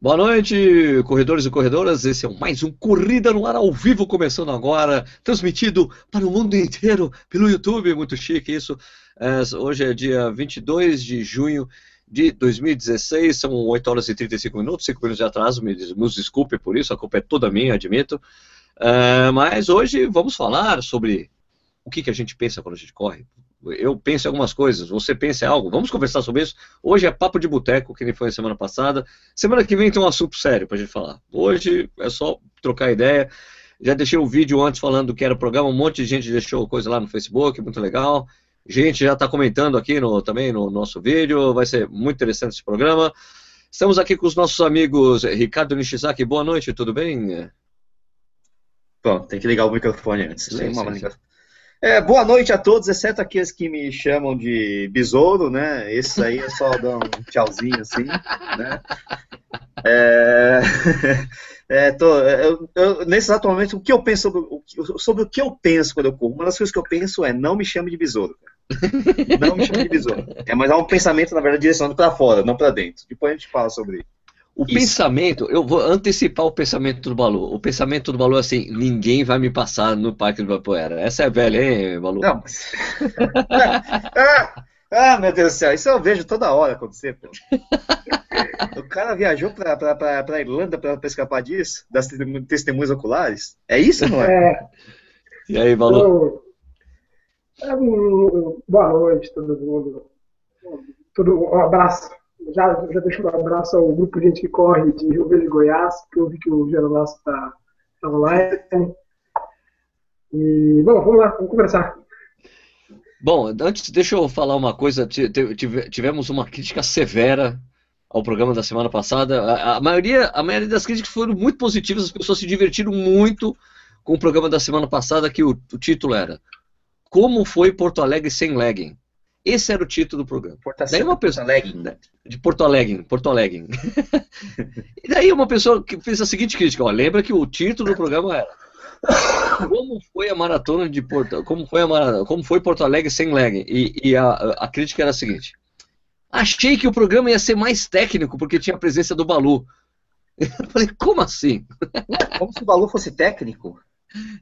Boa noite, corredores e corredoras. Esse é mais um Corrida no Ar ao vivo, começando agora, transmitido para o mundo inteiro pelo YouTube. Muito chique isso. É, hoje é dia 22 de junho de 2016, são 8 horas e 35 minutos, 5 minutos de atraso, me, desculpe por isso, a culpa é toda minha, admito. É, mas hoje vamos falar sobre o que, que a gente pensa quando a gente corre, eu penso em algumas coisas, você pensa em algo, vamos conversar sobre isso. Hoje é papo de boteco, que nem foi a semana passada. Semana que vem tem um assunto sério pra gente falar. Hoje é só trocar ideia. Já deixei um vídeo antes falando que era o programa, um monte de gente deixou coisa lá no Facebook, muito legal. Gente já está comentando aqui no, também no nosso vídeo, vai ser muito interessante esse programa. Estamos aqui com os nossos amigos Ricardo Nishizaki, boa noite, tudo bem? Bom, tem que ligar o microfone antes. Sim, sim, sim. É, boa noite a todos, exceto aqueles que me chamam de besouro, né? Esses aí é só dar um tchauzinho assim, né? É, é, tô, eu, eu, nesse exato momento, o que eu penso sobre o, sobre o que eu penso quando eu corro, uma das coisas que eu penso é não me chame de besouro. Não me chame de besouro. É, mas é um pensamento, na verdade, direcionado para fora, não para dentro. Depois a gente fala sobre isso. O Isso. pensamento, eu vou antecipar o pensamento do Balu. O pensamento do Balu é assim: ninguém vai me passar no Parque do Vapoera. Essa é velha, hein, Balu? Não, mas... ah, ah, meu Deus do céu, isso eu vejo toda hora acontecer, pô. o cara viajou pra, pra, pra, pra Irlanda pra, pra escapar disso? Das testemunhas oculares? É isso, não é? é. E aí, Balu? Eu... Boa noite, todo mundo. Tudo, um abraço já, já deixo um abraço ao grupo de gente que corre de Rio Verde Goiás, que eu vi que o Geralasso está tá online. E, bom, vamos lá, vamos conversar. Bom, antes, deixa eu falar uma coisa. Tivemos uma crítica severa ao programa da semana passada. A, a, maioria, a maioria das críticas foram muito positivas, as pessoas se divertiram muito com o programa da semana passada, que o, o título era Como foi Porto Alegre sem legging? Esse era o título do programa. daí uma pessoa né? de Porto Alegre, Porto Alegre. e daí uma pessoa que fez a seguinte crítica, ó, lembra que o título do programa era como foi a maratona de Porto, como foi a maratona, como foi Porto Alegre sem legging? E, e a, a crítica era a seguinte: achei que o programa ia ser mais técnico porque tinha a presença do Balu. Eu falei, como assim? Como se o Balu fosse técnico?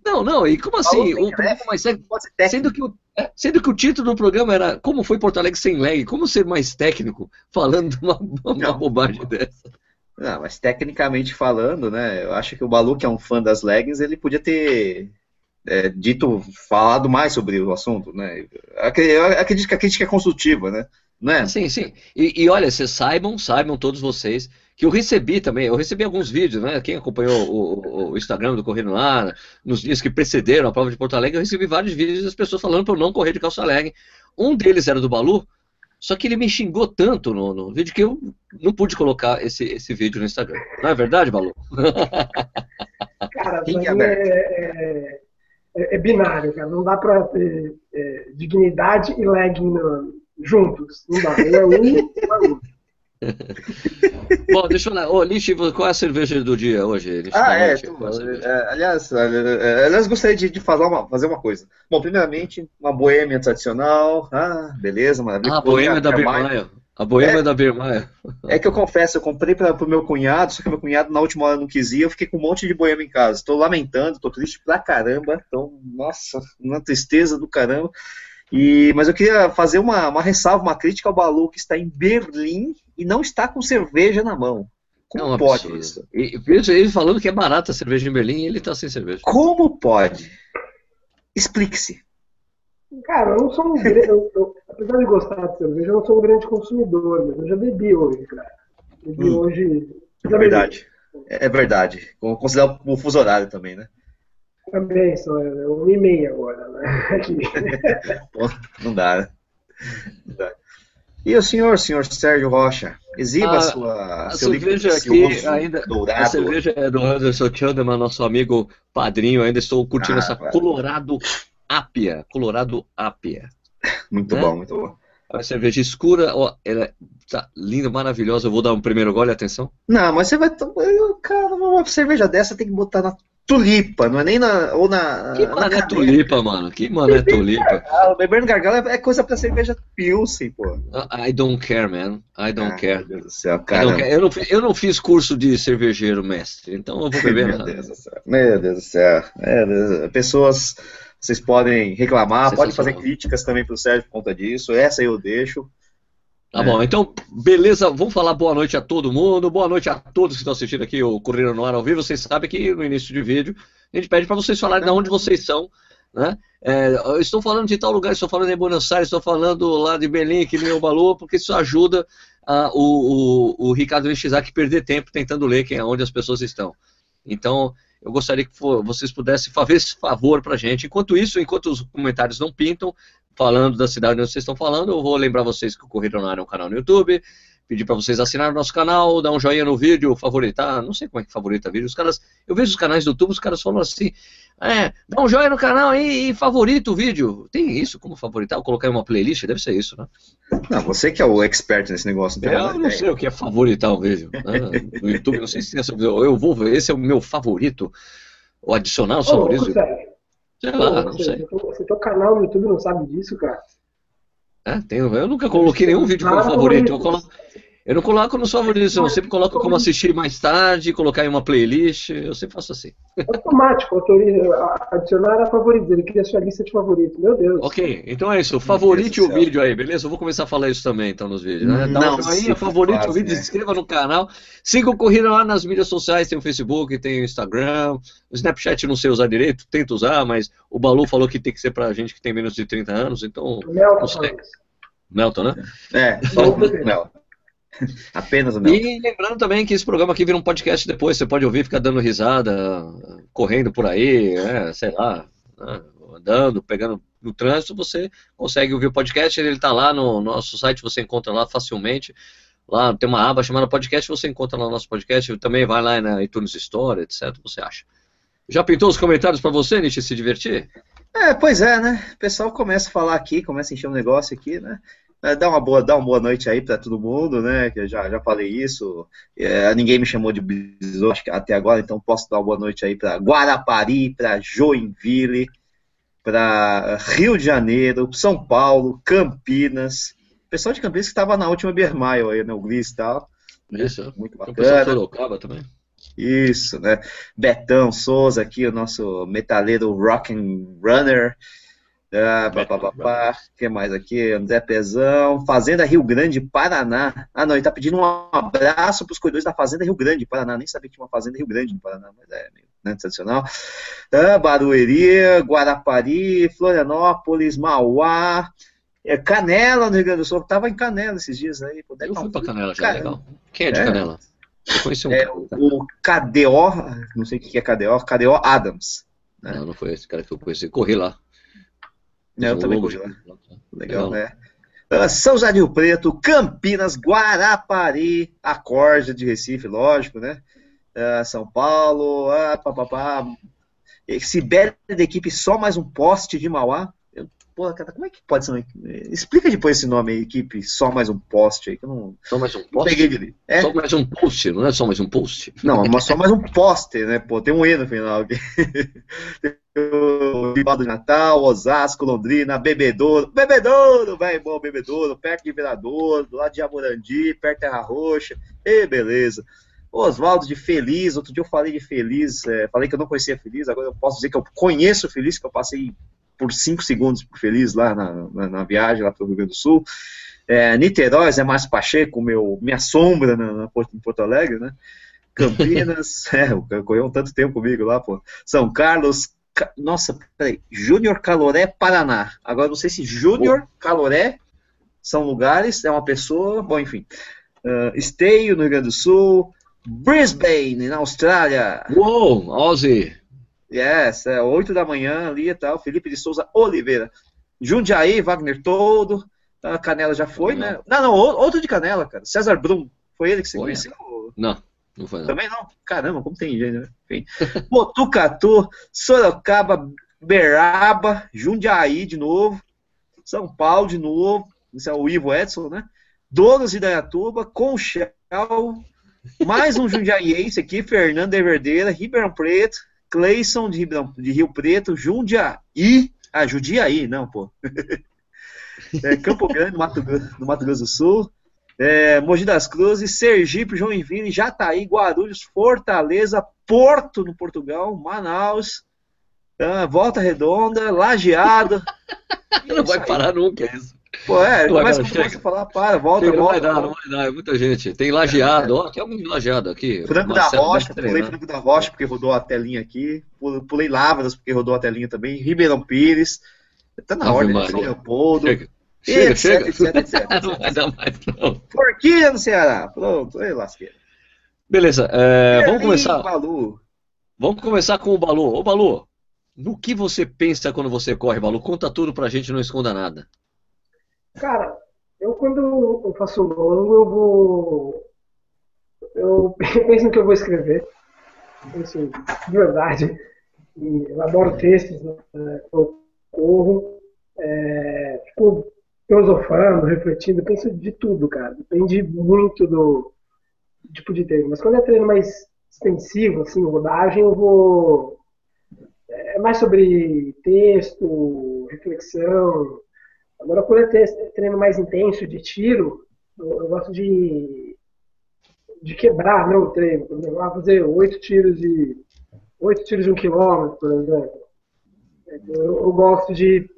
Não, não, e como assim? O programa mais sendo que, o, sendo que o título do programa era Como foi Porto Alegre sem lag? Como ser mais técnico falando uma, uma bobagem dessa? Não, mas tecnicamente falando, né, eu acho que o Balu, que é um fã das leggings, ele podia ter é, dito, falado mais sobre o assunto, né? Acredito que a crítica é consultiva, né? Não é? Sim, sim. E, e olha, vocês saibam, saibam todos vocês, que eu recebi também, eu recebi alguns vídeos, né? Quem acompanhou o, o Instagram do Correndo Lá, nos dias que precederam a prova de Porto Alegre, eu recebi vários vídeos das pessoas falando para eu não correr de calça alegre. Um deles era do Balu, só que ele me xingou tanto no, no vídeo que eu não pude colocar esse, esse vídeo no Instagram. Não é verdade, Balu? Cara, é, é, é, é, binário, cara. Não dá para ter é, dignidade e legging juntos. Não dá. Um é um, um outro. Bom, deixa eu lá. Ô, qual é a cerveja do dia hoje? Ah, é, tu, é, Aliás, é, aliás, gostaria de, de fazer, uma, fazer uma coisa. Bom, primeiramente, uma boêmia tradicional. Ah, beleza, maravilha. Ah, a boêmia da Birmaia. A boêmia é, da Birmaia. É que eu confesso, eu comprei para o meu cunhado, só que meu cunhado na última hora não quis ir, eu fiquei com um monte de boêmia em casa. Estou lamentando, estou triste pra caramba. Então, nossa, uma tristeza do caramba. E, mas eu queria fazer uma, uma ressalva, uma crítica ao Balu que está em Berlim e não está com cerveja na mão. Como é pode absurdo. isso? E, ele falando que é barata a cerveja em Berlim e ele está sem cerveja. Como pode? Explique-se. Cara, eu não sou um grande. apesar de gostar de cerveja, eu não sou um grande consumidor, mas eu já bebi hoje, cara. Bebi hum. hoje. É verdade. É verdade. Considerar o fuso horário também, né? Também, só é uma e meia agora, né? não dá, né? Não dá. E o senhor, senhor Sérgio Rocha, exiba a, sua, a seu cerveja aqui ainda dourado. A cerveja é do Anderson Chanderman, nosso amigo padrinho. Ainda estou curtindo ah, essa Colorado Apia. Colorado Apia. Muito né? bom, muito bom. A cerveja escura, ó, ela tá linda, maravilhosa. Eu vou dar um primeiro gole, atenção. Não, mas você vai. Cara, uma cerveja dessa tem que botar na tulipa, não é nem na. Ou na que mano é tulipa, mano? Que mano é tulipa? Ah, bebendo gargalo é coisa pra cerveja Pilsen, pô. I don't care, man. I don't ah, care. Meu Deus do céu, cara. Eu não, eu não fiz curso de cervejeiro mestre, então eu vou beber Meu nada. Deus do céu. Meu Deus do céu. Meu Deus. Pessoas. Vocês podem reclamar, podem fazer críticas também pro Sérgio por conta disso. Essa eu deixo. Tá bom, então, beleza, vamos falar boa noite a todo mundo, boa noite a todos que estão assistindo aqui o Correio no Ar ao vivo. Vocês sabem que no início de vídeo a gente pede para vocês falarem de onde vocês são, né? É, estou falando de tal lugar, estou falando em Buenos Aires, estou falando lá de Belém, aqui no meu valor, porque isso ajuda uh, o, o, o Ricardo Nishizaki perder tempo tentando ler quem, onde as pessoas estão. Então, eu gostaria que for, vocês pudessem fazer esse favor para a gente. Enquanto isso, enquanto os comentários não pintam, falando da cidade onde vocês estão falando, eu vou lembrar vocês que o Corrida no Ar é um canal no YouTube, pedir para vocês assinarem o nosso canal, dar um joinha no vídeo, favoritar, não sei como é que favorita vídeo. Os caras, eu vejo os canais do YouTube, os caras falam assim, é, dá um joinha no canal aí e favorita o vídeo. Tem isso como favoritar? Ou colocar em uma playlist? Deve ser isso, né? Não, você que é o expert nesse negócio. Eu não sei o que é favoritar o vídeo. Né? No YouTube, não sei se tem essa Eu vou ver, esse é o meu favorito. Ou adicionar os favoritos. Sei lá, não sei. Você tem um canal no YouTube não sabe disso, cara? É, tenho, eu nunca coloquei nenhum vídeo como favorito. Eu coloco, eu não coloco nos favoritos, eu sempre coloco como assistir mais tarde, colocar em uma playlist, eu sempre faço assim. Automático, adicionar a favoritos, ele cria sua lista de favoritos, meu Deus. Ok, então é isso, favorite o vídeo aí, beleza? Eu vou começar a falar isso também então nos vídeos, né? Dá não, um joinha, favorite o vídeo, se inscreva no canal, siga o Corrida lá nas mídias sociais, tem o Facebook, tem o Instagram, o Snapchat não sei usar direito, tento usar, mas o Balu falou que tem que ser pra gente que tem menos de 30 anos, então... Melton, não sei. Melton, né? É, só o Melton. Apenas o meu. E lembrando também que esse programa aqui vira um podcast depois, você pode ouvir, ficar dando risada, correndo por aí, né, sei lá, né, andando, pegando no trânsito, você consegue ouvir o podcast, ele está lá no nosso site, você encontra lá facilmente. Lá tem uma aba chamada podcast, você encontra lá o nosso podcast, também vai lá na iTunes Store, etc. Você acha? Já pintou os comentários para você, Nietzsche, se divertir? É, pois é, né? O pessoal começa a falar aqui, começa a encher um negócio aqui, né? É, dá uma boa, dá uma boa noite aí para todo mundo, né? Que eu já, já falei isso. É, ninguém me chamou de besouro até agora, então posso dar uma boa noite aí para Guarapari, para Joinville, para Rio de Janeiro, São Paulo, Campinas. O pessoal de Campinas que estava na última Beer Mile aí, né? O Gliss e tal. Isso. Muito bacana. Sorocaba também. Isso, né? Betão Souza aqui, o nosso metaleiro rock and runner. Ah, pá, que mais aqui? André Pezão, Fazenda Rio Grande, Paraná. Ah, não, ele tá pedindo um abraço para os cuidadores da Fazenda Rio Grande, Paraná. Nem sabia que tinha uma Fazenda Rio Grande no Paraná, mas é meio né, tradicional. Ah, Barueri, Guarapari, Florianópolis, Mauá, é, Canela no Rio Grande do Sul. Tava em Canela esses dias aí. Eu fui para Canela já, legal. Quem é de é. Canela? Eu conheci um é, cara, tá? O KDO, não sei o que é KDO, KDO Adams. Né? Não, não foi esse cara que eu conheci. Corri lá. É, eu também curti lá. Legal, né? Uh, São Rio Preto, Campinas, Guarapari, Acorde de Recife, lógico, né? Uh, São Paulo, ah, papapá. Sibéria da equipe só mais um poste de Mauá. Porra, cara, como é que pode ser uma... Explica depois esse nome aí, equipe, só mais um post aí, que eu não... Só mais um post? Peguei de... é? Só mais um post, não é só mais um post? Não, mas só mais um poste, né, pô, tem um E no final aqui. o Rival do Natal, Osasco, Londrina, Bebedouro, Bebedouro, velho, bom, Bebedouro, perto de Vereador, do lado de Amorandi, perto de Terra Roxa, e beleza. Oswaldo de Feliz, outro dia eu falei de Feliz, é, falei que eu não conhecia Feliz, agora eu posso dizer que eu conheço Feliz, que eu passei por cinco segundos por feliz lá na, na, na viagem lá para o Rio Grande do Sul. É, Niterói, Zé Márcio Pacheco, meu, minha sombra na, na Porto, em Porto Alegre, né? Campinas, é, correu um tanto tempo comigo lá, pô. São Carlos, ca, nossa, peraí, Júnior Caloré, Paraná. Agora não sei se Júnior Caloré são lugares, é uma pessoa, bom, enfim. Uh, Esteio, no Rio Grande do Sul, Brisbane, na Austrália. Uou, Ozzy. Yes, é 8 da manhã ali e tal. Felipe de Souza Oliveira. Jundiaí, Wagner Todo. A Canela já foi, não. né? Não, não, outro de Canela, cara. César Brum. Foi ele que você foi, conheceu? Não, não foi não. Também não? Caramba, como tem gente, né? Enfim. Botucatu, Sorocaba, Beraba, Jundiaí de novo. São Paulo de novo. Esse é o Ivo Edson, né? Donos de Dayatuba, Conchal, mais um jundiaiense aqui, Fernando Everdeira, Ribeirão Preto, Cleison de, de Rio Preto, Jundiaí, ah, Jundiaí, não, pô. é, Campo Grande, Mato, no Mato Grosso do Sul, é, Mogi das Cruzes, Sergipe, Joinville, Jataí, Guarulhos, Fortaleza, Porto, no Portugal, Manaus, uh, Volta Redonda, Lajeado. Não vai parar nunca isso. Pô, é, começa a falar, para, volta, chega, volta. Não vai dar, não vai dar, é muita gente. Tem lajeado, ó, tem algum lajeado aqui. Franco da Rocha, pulei Franco da Rocha porque rodou a telinha aqui, pulei Lavras porque rodou a telinha também, Ribeirão Pires, tá na Ave ordem, né? São Leopoldo. Chega. Chega, etc, chega. Etc, etc, etc, não vai dar mais, não. Porquinha no Ceará. Pronto, aí lasqueira. Beleza, é, vamos começar. Balu. Vamos começar com o Balu. Ô, Balu, no que você pensa quando você corre, Balu? Conta tudo pra gente, não esconda nada. Cara, eu quando eu faço longo, eu vou. Eu penso no que eu vou escrever. Isso, de verdade. E eu adoro textos, né? eu corro. É, fico filosofando, refletindo, penso de tudo, cara. Depende muito do tipo de treino. Mas quando é treino mais extensivo, assim, rodagem, eu vou. É mais sobre texto, reflexão. Agora, quando é treino mais intenso de tiro, eu, eu gosto de, de quebrar né, o treino. Por exemplo, fazer oito tiros de. oito tiros de um quilômetro, por exemplo. Eu, eu gosto de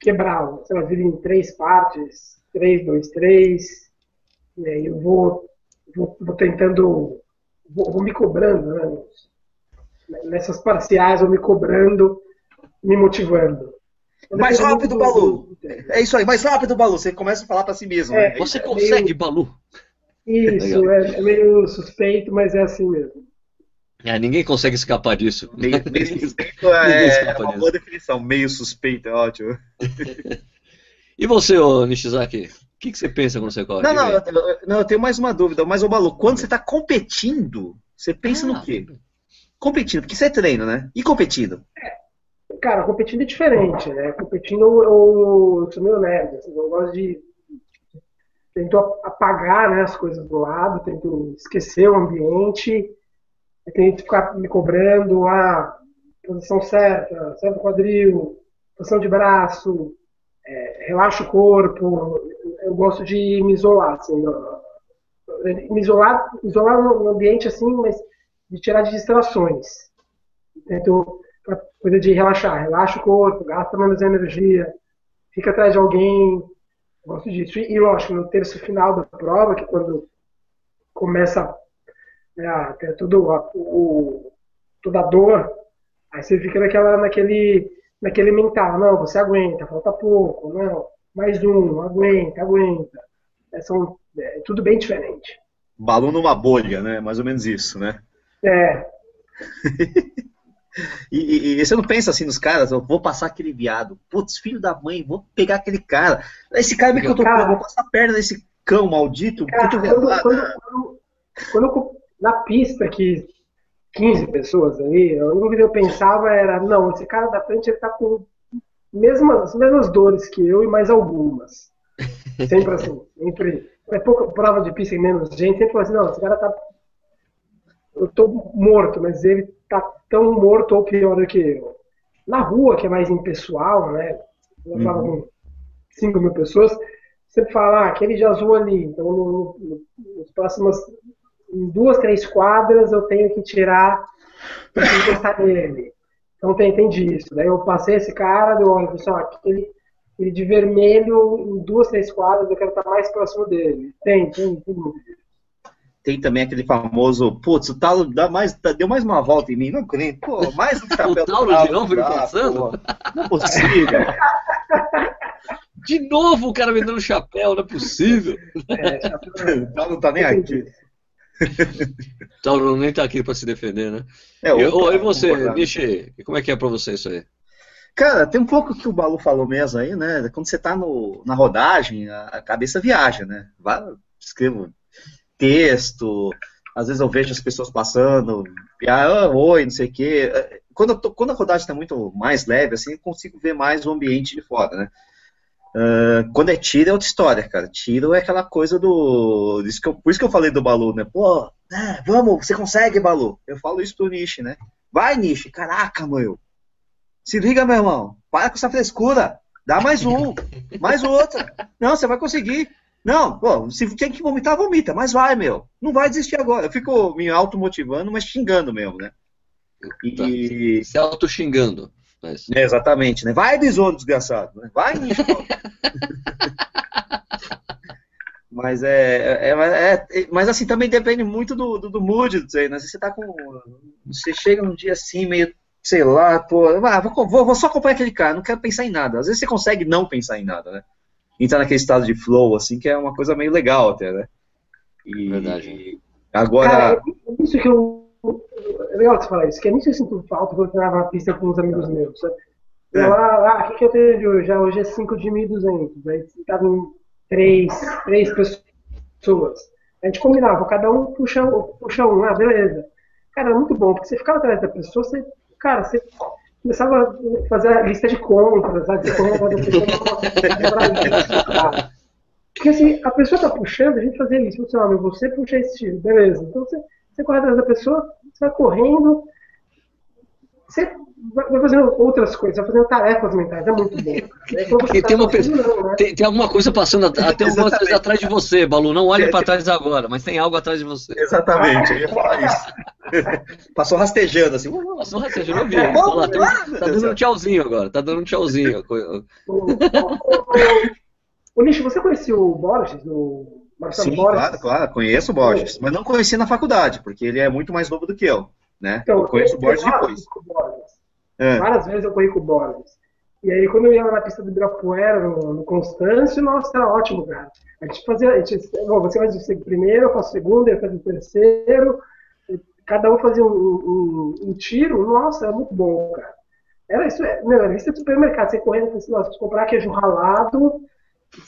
quebrá-lo. Sei lá, em três partes, três, dois, três. E aí eu vou, vou, vou tentando, vou, vou, me cobrando, né? Nessas parciais, vou me cobrando, me motivando. Mais rápido, Balu. É isso aí, mais rápido, Balu. Você começa a falar para si mesmo. É, né? Você é consegue, meio... Balu. Isso, é, é meio suspeito, mas é assim mesmo. É, ninguém consegue escapar disso. Meio, meio suspeito é, é uma boa definição. Meio suspeito é ótimo. e você, ô, Nishizaki? O que, que, você pensa quando você corre? Não, não, eu, não, eu tenho mais uma dúvida. Mas, ô Balu, quando você está competindo, você pensa ah, no quê? Competindo, porque você é treino, né? E competindo? É, cara, competindo é diferente, né? Competindo eu, eu sou meio nerd, assim, eu gosto de tento apagar né, as coisas do lado, tento esquecer o ambiente que ficar me cobrando a ah, posição certa, certo quadril, posição de braço, é, relaxa o corpo. Eu gosto de me isolar, assim, me isolar, isolar no ambiente assim, mas de tirar de distrações. Tento coisa de relaxar, relaxa o corpo, gasta menos energia, fica atrás de alguém. Gosto disso. E, lógico, no terço final da prova, que é quando começa né, tudo o, toda a dor, aí você fica naquela, naquele, naquele mental, não, você aguenta, falta pouco, não, mais um, aguenta, aguenta. É, são, é tudo bem diferente. Balão numa bolha, né? Mais ou menos isso, né? É. e, e, e, você não pensa assim nos caras, eu vou passar aquele viado, putz, filho da mãe, vou pegar aquele cara. Esse cara me cutucou, vou passar a perna desse cão maldito, cara, quando, quando, quando, quando, eu na pista que 15 pessoas ali, a única que eu pensava era, não, esse cara da frente ele tá com mesmas, as mesmas dores que eu e mais algumas. Sempre assim, sempre. É pouca prova de pista e menos gente, sempre assim, não, esse cara tá. Eu tô morto, mas ele tá tão morto ou pior do que eu. Na rua, que é mais impessoal, né? Eu uhum. com 5 mil pessoas, sempre fala, ah, aquele já azul ali, então no, no, nos próximos em duas, três quadras eu tenho que tirar para encostar nele. Então tem, tem disso. Daí eu passei esse cara, deu olha, pessoal, aquele, aquele de vermelho em duas, três quadras, eu quero estar mais próximo dele. Tem, tem, tem tem também aquele famoso, putz, o Talo dá mais, deu mais uma volta em mim, não creio, pô, mais um chapéu. o Talo de novo ele passando? Não é possível. de novo o cara me dando chapéu, não é possível. É, o Talo não tá nem aqui. Então nem está aqui para se defender, né? É, e, e você, Nishi, como é que é para você isso aí? Cara, tem um pouco que o Balu falou mesmo aí, né? Quando você está na rodagem, a, a, cabeça viaja, né? Vai, escrevo texto, às vezes eu vejo as pessoas passando, ah, oi, não sei o quê. Quando, tô, quando a rodagem está muito mais leve, assim, eu consigo ver mais o ambiente de fora, né? Uh, quando é tiro é outra história, cara. Tiro é aquela coisa do. Isso eu, por isso que eu falei do Balu, né? Pô, é, vamos, você consegue, Balu. Eu falo isso pro Nishi, né? Vai, Nishi. Caraca, meu. Se liga, meu irmão. Para com essa frescura. Dá mais um. mais outra. Não, você vai conseguir. Não, pô, se tem que vomitar, vomita. Mas vai, meu. Não vai desistir agora. Eu fico me automotivando, mas xingando mesmo, né? E... Tá. Se auto-xingando. Mas... É, exatamente, né? Vai, besouro desgraçado. Né? Vai, Nishi. Mas é, é, é, é, Mas assim, também depende muito do, do, do mood do treino. Às vezes você tá com. Você chega num dia assim, meio, sei lá, pô, ah, vou, vou, vou, só acompanhar aquele cara, não quero pensar em nada. Às vezes você consegue não pensar em nada, né? Entrar naquele estado de flow, assim, que é uma coisa meio legal até, né? E, Verdade. Agora. Cara, é isso que eu. É legal você falar isso, que é nisso que eu sinto falta quando eu treinava na pista com uns amigos meus, sabe? É. lá, ah, o que, que eu tenho de hoje? Ah, hoje é 5 de 1.200. Aí tava em três, três pessoas. A gente combinava, cada um puxa, puxa um, ah, beleza. Cara, era muito bom, porque você ficava atrás da pessoa, você, cara, você começava a fazer a lista de compras, sabe? Correndo atrás da pessoa, Porque assim, a pessoa tá puxando, a gente fazia isso, você, ah, você puxa esse tiro, beleza. Então você, você corre atrás da pessoa, você vai correndo, você vai fazendo outras coisas, vai fazendo tarefas mentais, é muito bom. É tem, uma pessoa, né? tem, tem, alguma coisa passando até algumas coisas atrás de você, Balu. Não olhe para trás agora, mas tem algo atrás de você. Exatamente, eu ia falar isso. Passou rastejando assim. Passou rastejando, eu vi. É, tá, lá, tá, tá dando um tchauzinho agora, tá dando um tchauzinho. Ô, Nishi, você conhecia o Borges, o Marcelo Sim, Borges? claro, claro, conheço o Borges, mas não conheci na faculdade, porque ele é muito mais novo do que eu. Né? Então, eu conheço o Borges depois. É. Várias vezes eu corri com o Borges. E aí, quando eu ia lá na pista do Ibirapuera, no, no Constâncio, nossa, era ótimo, cara. A gente fazia, a gente, bom, você faz o primeiro, eu faço o segundo, eu faço o terceiro, cada um fazia um, um, um, tiro, nossa, era muito bom, cara. Era isso, é, meu, era isso de supermercado, você correndo, assim, nossa, comprar queijo ralado,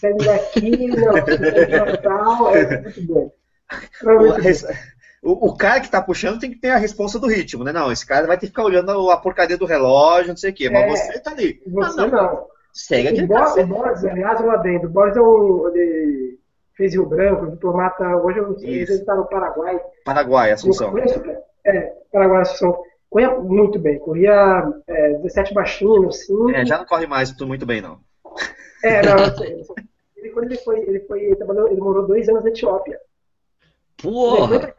saindo daqui, não, tal, é. Era muito bom o, o, cara que tá puxando tem que ter a responsa do ritmo, né? Não, esse cara vai ter que ficar olhando a porcaria do relógio, não sei o quê, mas é, você tá ali. Você não. não. Segue o Boris, o Boris, aliás, eu adendo. O Boris é um. Ele fez Rio Branco, diplomata. Hoje eu não sei, ele está no Paraguai. Paraguai, Assunção. Conheço, é, Paraguai, Assunção. Corria muito bem, corria é, 17 baixinho, sim. É, já não corre mais muito bem, não. É, não, eu sei. Ele, quando ele foi, ele foi, ele, trabalhou, ele morou dois anos na Etiópia. Porra!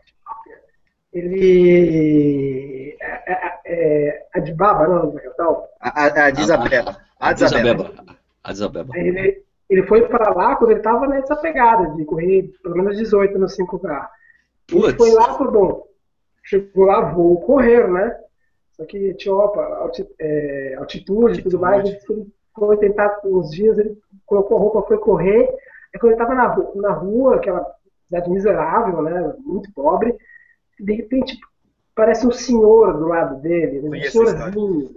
Ele. É, é, é Adibaba, não, é tal? A Adisabeba. Adisabeba. Adisabeba. Ele, ele foi para lá quando ele estava nessa pegada de correr pelo menos 18 no 5K. Ele foi lá e falou, bom, chegou lá, vou correr, né? Só que Etiópia, alti, é, altitude e tudo mais, ele foi tentar uns dias, ele colocou a roupa, foi correr, aí quando ele estava na, na rua, aquela cidade miserável, né, muito pobre, de repente parece um senhor do lado dele, né? um senhorzinho.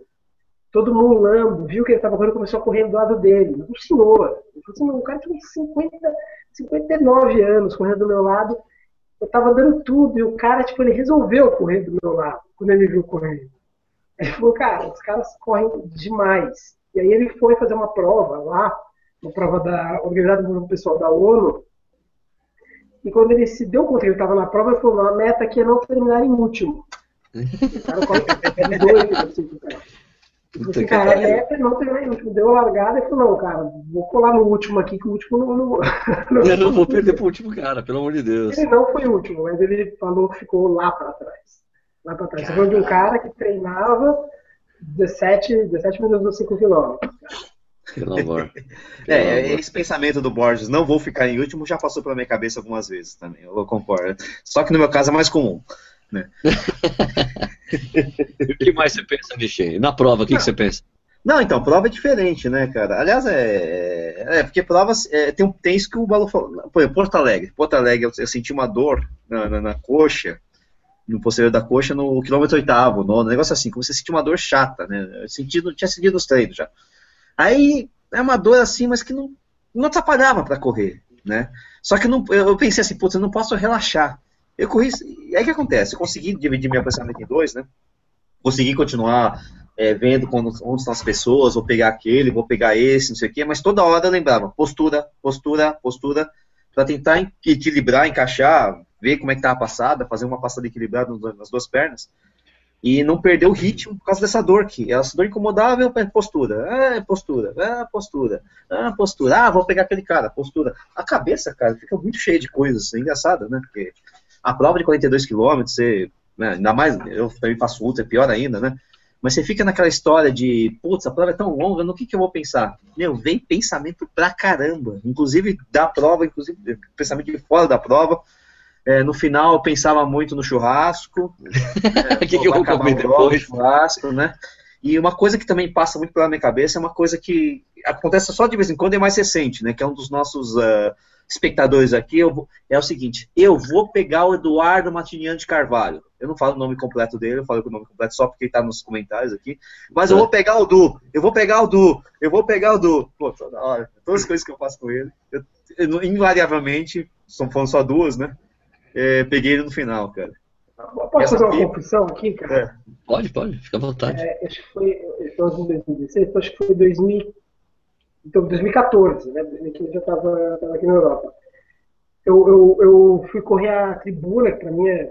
Todo mundo lambo, viu que ele estava correndo começou a correr do lado dele. Um senhor. Ele falou assim, o cara tinha 50, 59 anos correndo do meu lado. Eu estava dando tudo e o cara, tipo, ele resolveu correr do meu lado quando ele me viu correndo. Ele falou, cara, os caras correm demais. E aí ele foi fazer uma prova lá, uma prova da, organizada pelo pessoal da ONU, e quando ele se deu conta que ele estava na prova, ele falou: a meta aqui é não terminar em último. O cara corre doido assim, cara. Assim, cara, a meta é não terminar em último. Deu a largada e falou: não, cara, vou colar no último aqui, que o último não. não, não eu não vou perder pro último cara, pelo amor de Deus. Ele não foi o último, mas ele falou que ficou lá para trás. Lá para trás. Você falou de um cara que treinava 17, 17 minutos nos 5 km. Pelo amor. é, esse pensamento do Borges, não vou ficar em último, já passou pela minha cabeça algumas vezes também, eu concordo. Só que no meu caso é mais comum. Né? o que mais você pensa, Michel? Na prova, o que, que, você pensa? Não, então, prova é diferente, né, cara? Aliás, é. É, porque provas. É, tem, tem isso que o Balu falou. Pô, Porto Alegre. Porto Alegre, eu, eu senti uma dor na, na, na, coxa, no posterior da coxa, no quilômetro oitavo, no negócio assim, como você sentiu uma dor chata, né? Eu senti, tinha sentido os treinos já. Aí é uma dor assim, mas que não, não atrapalhava para correr, né? Só que não, eu pensei assim, putz, eu não posso relaxar. Eu corri, e aí o que acontece? Eu consegui dividir meu pensamento em dois, né? Consegui continuar é, vendo quando, onde estão as pessoas, vou pegar aquele, vou pegar esse, não sei o quê, mas toda hora eu lembrava, postura, postura, postura, para tentar equilibrar, encaixar, ver como é que tá a passada, fazer uma passada equilibrada nas duas pernas. E não perder o ritmo por causa dessa dor aqui. Essa dor incomodável é postura, é postura, é postura, é postura. Ah, vou pegar aquele cara, postura. A cabeça, cara, fica muito cheia de coisas, é engraçado, né? Porque a prova de 42 km, você, né, ainda mais, eu também faço ultra, é pior ainda, né? Mas você fica naquela história de, putz, a prova é tão longa, no que, que eu vou pensar? Meu, vem pensamento pra caramba. Inclusive da prova, inclusive pensamento de fora da prova. É, no final eu pensava muito no churrasco. O é, que, que eu vou comer depois? Churrasco, né? E uma coisa que também passa muito pela minha cabeça é uma coisa que acontece só de vez em quando e é mais recente, né? Que é um dos nossos uh, espectadores aqui. Vou, é o seguinte: eu vou pegar o Eduardo Matiniano de Carvalho. Eu não falo o nome completo dele, eu falo o nome completo só porque ele tá nos comentários aqui. Mas eu vou pegar o Du, eu vou pegar o Du, eu vou pegar o Du. Pô, toda hora. Todas as coisas que eu faço com ele, eu, eu, invariavelmente, são falando só duas, né? É, peguei ele no final, cara. Posso Essa fazer uma aqui, confissão aqui, cara? É. Pode, pode, fica à vontade. É, acho que foi, em 2016, acho que foi 2000, então, 2014, né? Que eu já estava aqui na Europa. Eu, eu, eu fui correr a tribuna, que para mim é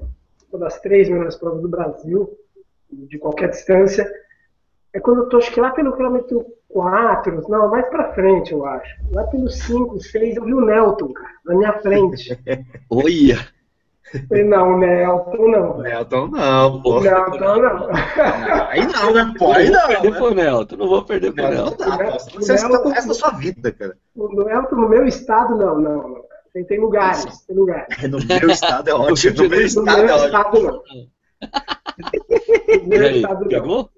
uma das três melhores provas do Brasil, de qualquer distância. É quando eu tô, acho que lá pelo quilômetro 4, não, mais pra frente, eu acho. Lá pelo 5, 6, eu vi o Nelton, cara, na minha frente. Olha! Não, Nelton não. Nelton não, pô. Nelton não. Aí não, né, pô? Aí não. Não vou perder né? pro Nelton, não vou perder pro Nelton. Não dá, Você está pro resto da sua vida, cara. O Nelton, no meu estado, não, não. não. Tem, tem lugares, tem lugares. É, no meu estado é ótimo. No meu estado, no meu estado, não. No meu estado, não. Pegou?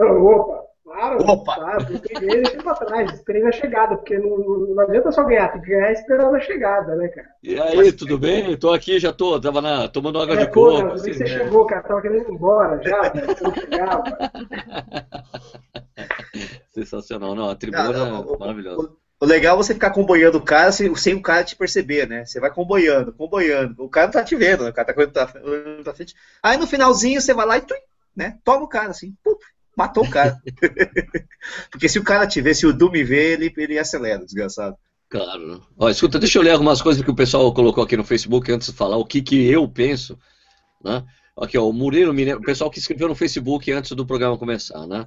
Opa, claro. Opa. Claro, eu peguei e deixei pra trás. Esperei na chegada, porque não, não adianta só ganhar, tem que ganhar esperando a chegada, né, cara? E aí, Mas, tudo bem? Tô aqui, já tô, tava na, tomando água é, de coco. Não, assim, você né? chegou, cara, tava querendo ir embora já, né? Sensacional, não, a tribuna é maravilhosa. O legal é você ficar acompanhando o cara sem, sem, o cara te perceber, né? Você vai acompanhando, acompanhando. O cara não tá te vendo, né? O cara tá correndo pra frente. Aí no finalzinho você vai lá e né? Toma o cara assim. Pum, matou o cara. Porque se o cara te vê, se o me vê, ele, ele acelera, desgraçado. Claro. Ó, escuta, deixa eu ler algumas coisas que o pessoal colocou aqui no Facebook antes de falar o que, que eu penso. Né? Aqui, ó, o Murilo Mineiro, o pessoal que escreveu no Facebook antes do programa começar, né?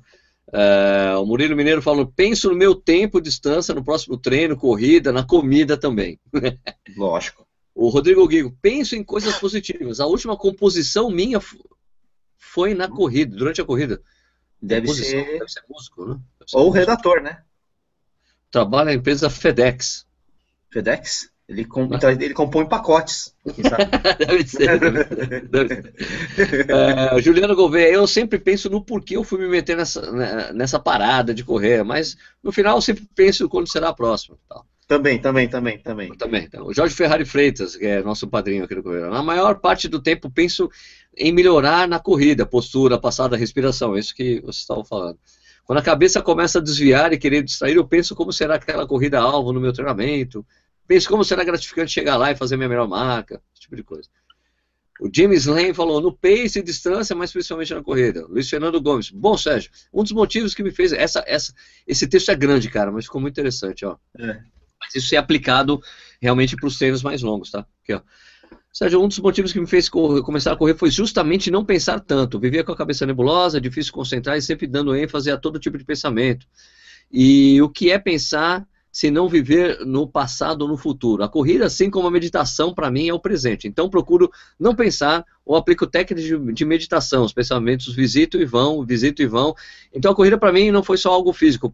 É, o Murilo Mineiro falou: penso no meu tempo, distância, no próximo treino, corrida, na comida também. Lógico. O Rodrigo Guigo, penso em coisas positivas. A última composição minha foi na corrida, durante a corrida. Deve ser, deve ser músico, né? Ser Ou músico. redator, né? Trabalha na empresa FedEx. FedEx? Ele, com, então, ele compõe pacotes. deve ser. Deve ser. É, Juliano Gouveia, eu sempre penso no porquê eu fui me meter nessa, né, nessa parada de correr, mas no final eu sempre penso quando será a próxima. Tal. Também, também, também, também. Também. Então, o Jorge Ferrari Freitas, que é nosso padrinho aqui do Correio. Na maior parte do tempo penso em melhorar na corrida, postura, passada, respiração, isso que vocês estavam falando. Quando a cabeça começa a desviar e querer distrair, eu penso como será aquela corrida alvo no meu treinamento. Penso como será gratificante chegar lá e fazer minha melhor marca, esse tipo de coisa. O James Lane falou no pace e distância, mas principalmente na corrida. Luiz Fernando Gomes. Bom, Sérgio, um dos motivos que me fez. Essa, essa, esse texto é grande, cara, mas ficou muito interessante, ó. É. Mas isso é aplicado realmente para os treinos mais longos, tá? Aqui, ó. Sérgio, um dos motivos que me fez correr, começar a correr foi justamente não pensar tanto. Vivia com a cabeça nebulosa, difícil concentrar e sempre dando ênfase a todo tipo de pensamento. E o que é pensar se não viver no passado ou no futuro. A corrida, assim como a meditação, para mim é o presente. Então procuro não pensar ou aplico técnicas de, de, meditação. Os pensamentos visito e vão, visito e vão. Então a corrida para mim não foi só algo físico,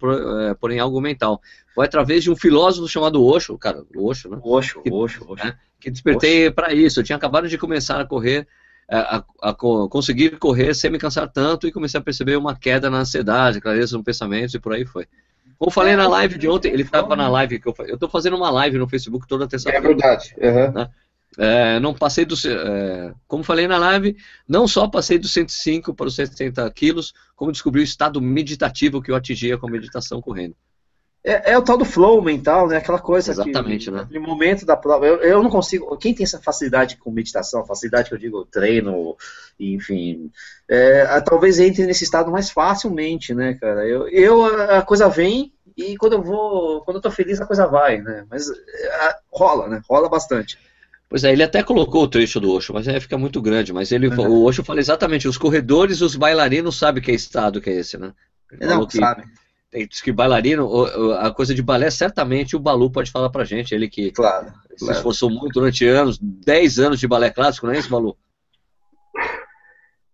é, porém algo mental. Foi através de um filósofo chamado Osho, cara, Osho, né? Osho, que, Osho, Osho. Né? que despertei para isso. Eu tinha acabado de começar a correr é, a, a, a, conseguir correr sem me cansar tanto e comecei a perceber uma queda na ansiedade, clareza no pensamento e por aí foi. Como falei na live de ontem, ele estava na live que eu Eu estou fazendo uma live no Facebook toda terça-feira. É verdade. Uhum. Né? É, não passei do. É, como falei na live, não só passei dos 105 para os 170 quilos, como descobri o estado meditativo que eu atingia com a meditação correndo. É, é, o tal do flow mental, né? Aquela coisa Exatamente, que, né? No momento da prova, eu, eu não consigo. Quem tem essa facilidade com meditação, facilidade que eu digo treino, enfim, é, talvez entre nesse estado mais facilmente, né, cara? Eu, eu a coisa vem e quando eu vou, quando eu tô feliz a coisa vai, né? Mas a, rola, né? Rola bastante. Pois é, ele até colocou o trecho do Osho, mas aí fica muito grande. Mas ele, uhum. o Osho fala exatamente, os corredores, os bailarinos sabem que é estado que é esse, né? Ele Não, que, sabe. Diz que bailarino, a coisa de balé, certamente o Balu pode falar pra gente. Ele que claro, se claro. esforçou muito durante anos, 10 anos de balé clássico, não é isso, Balu?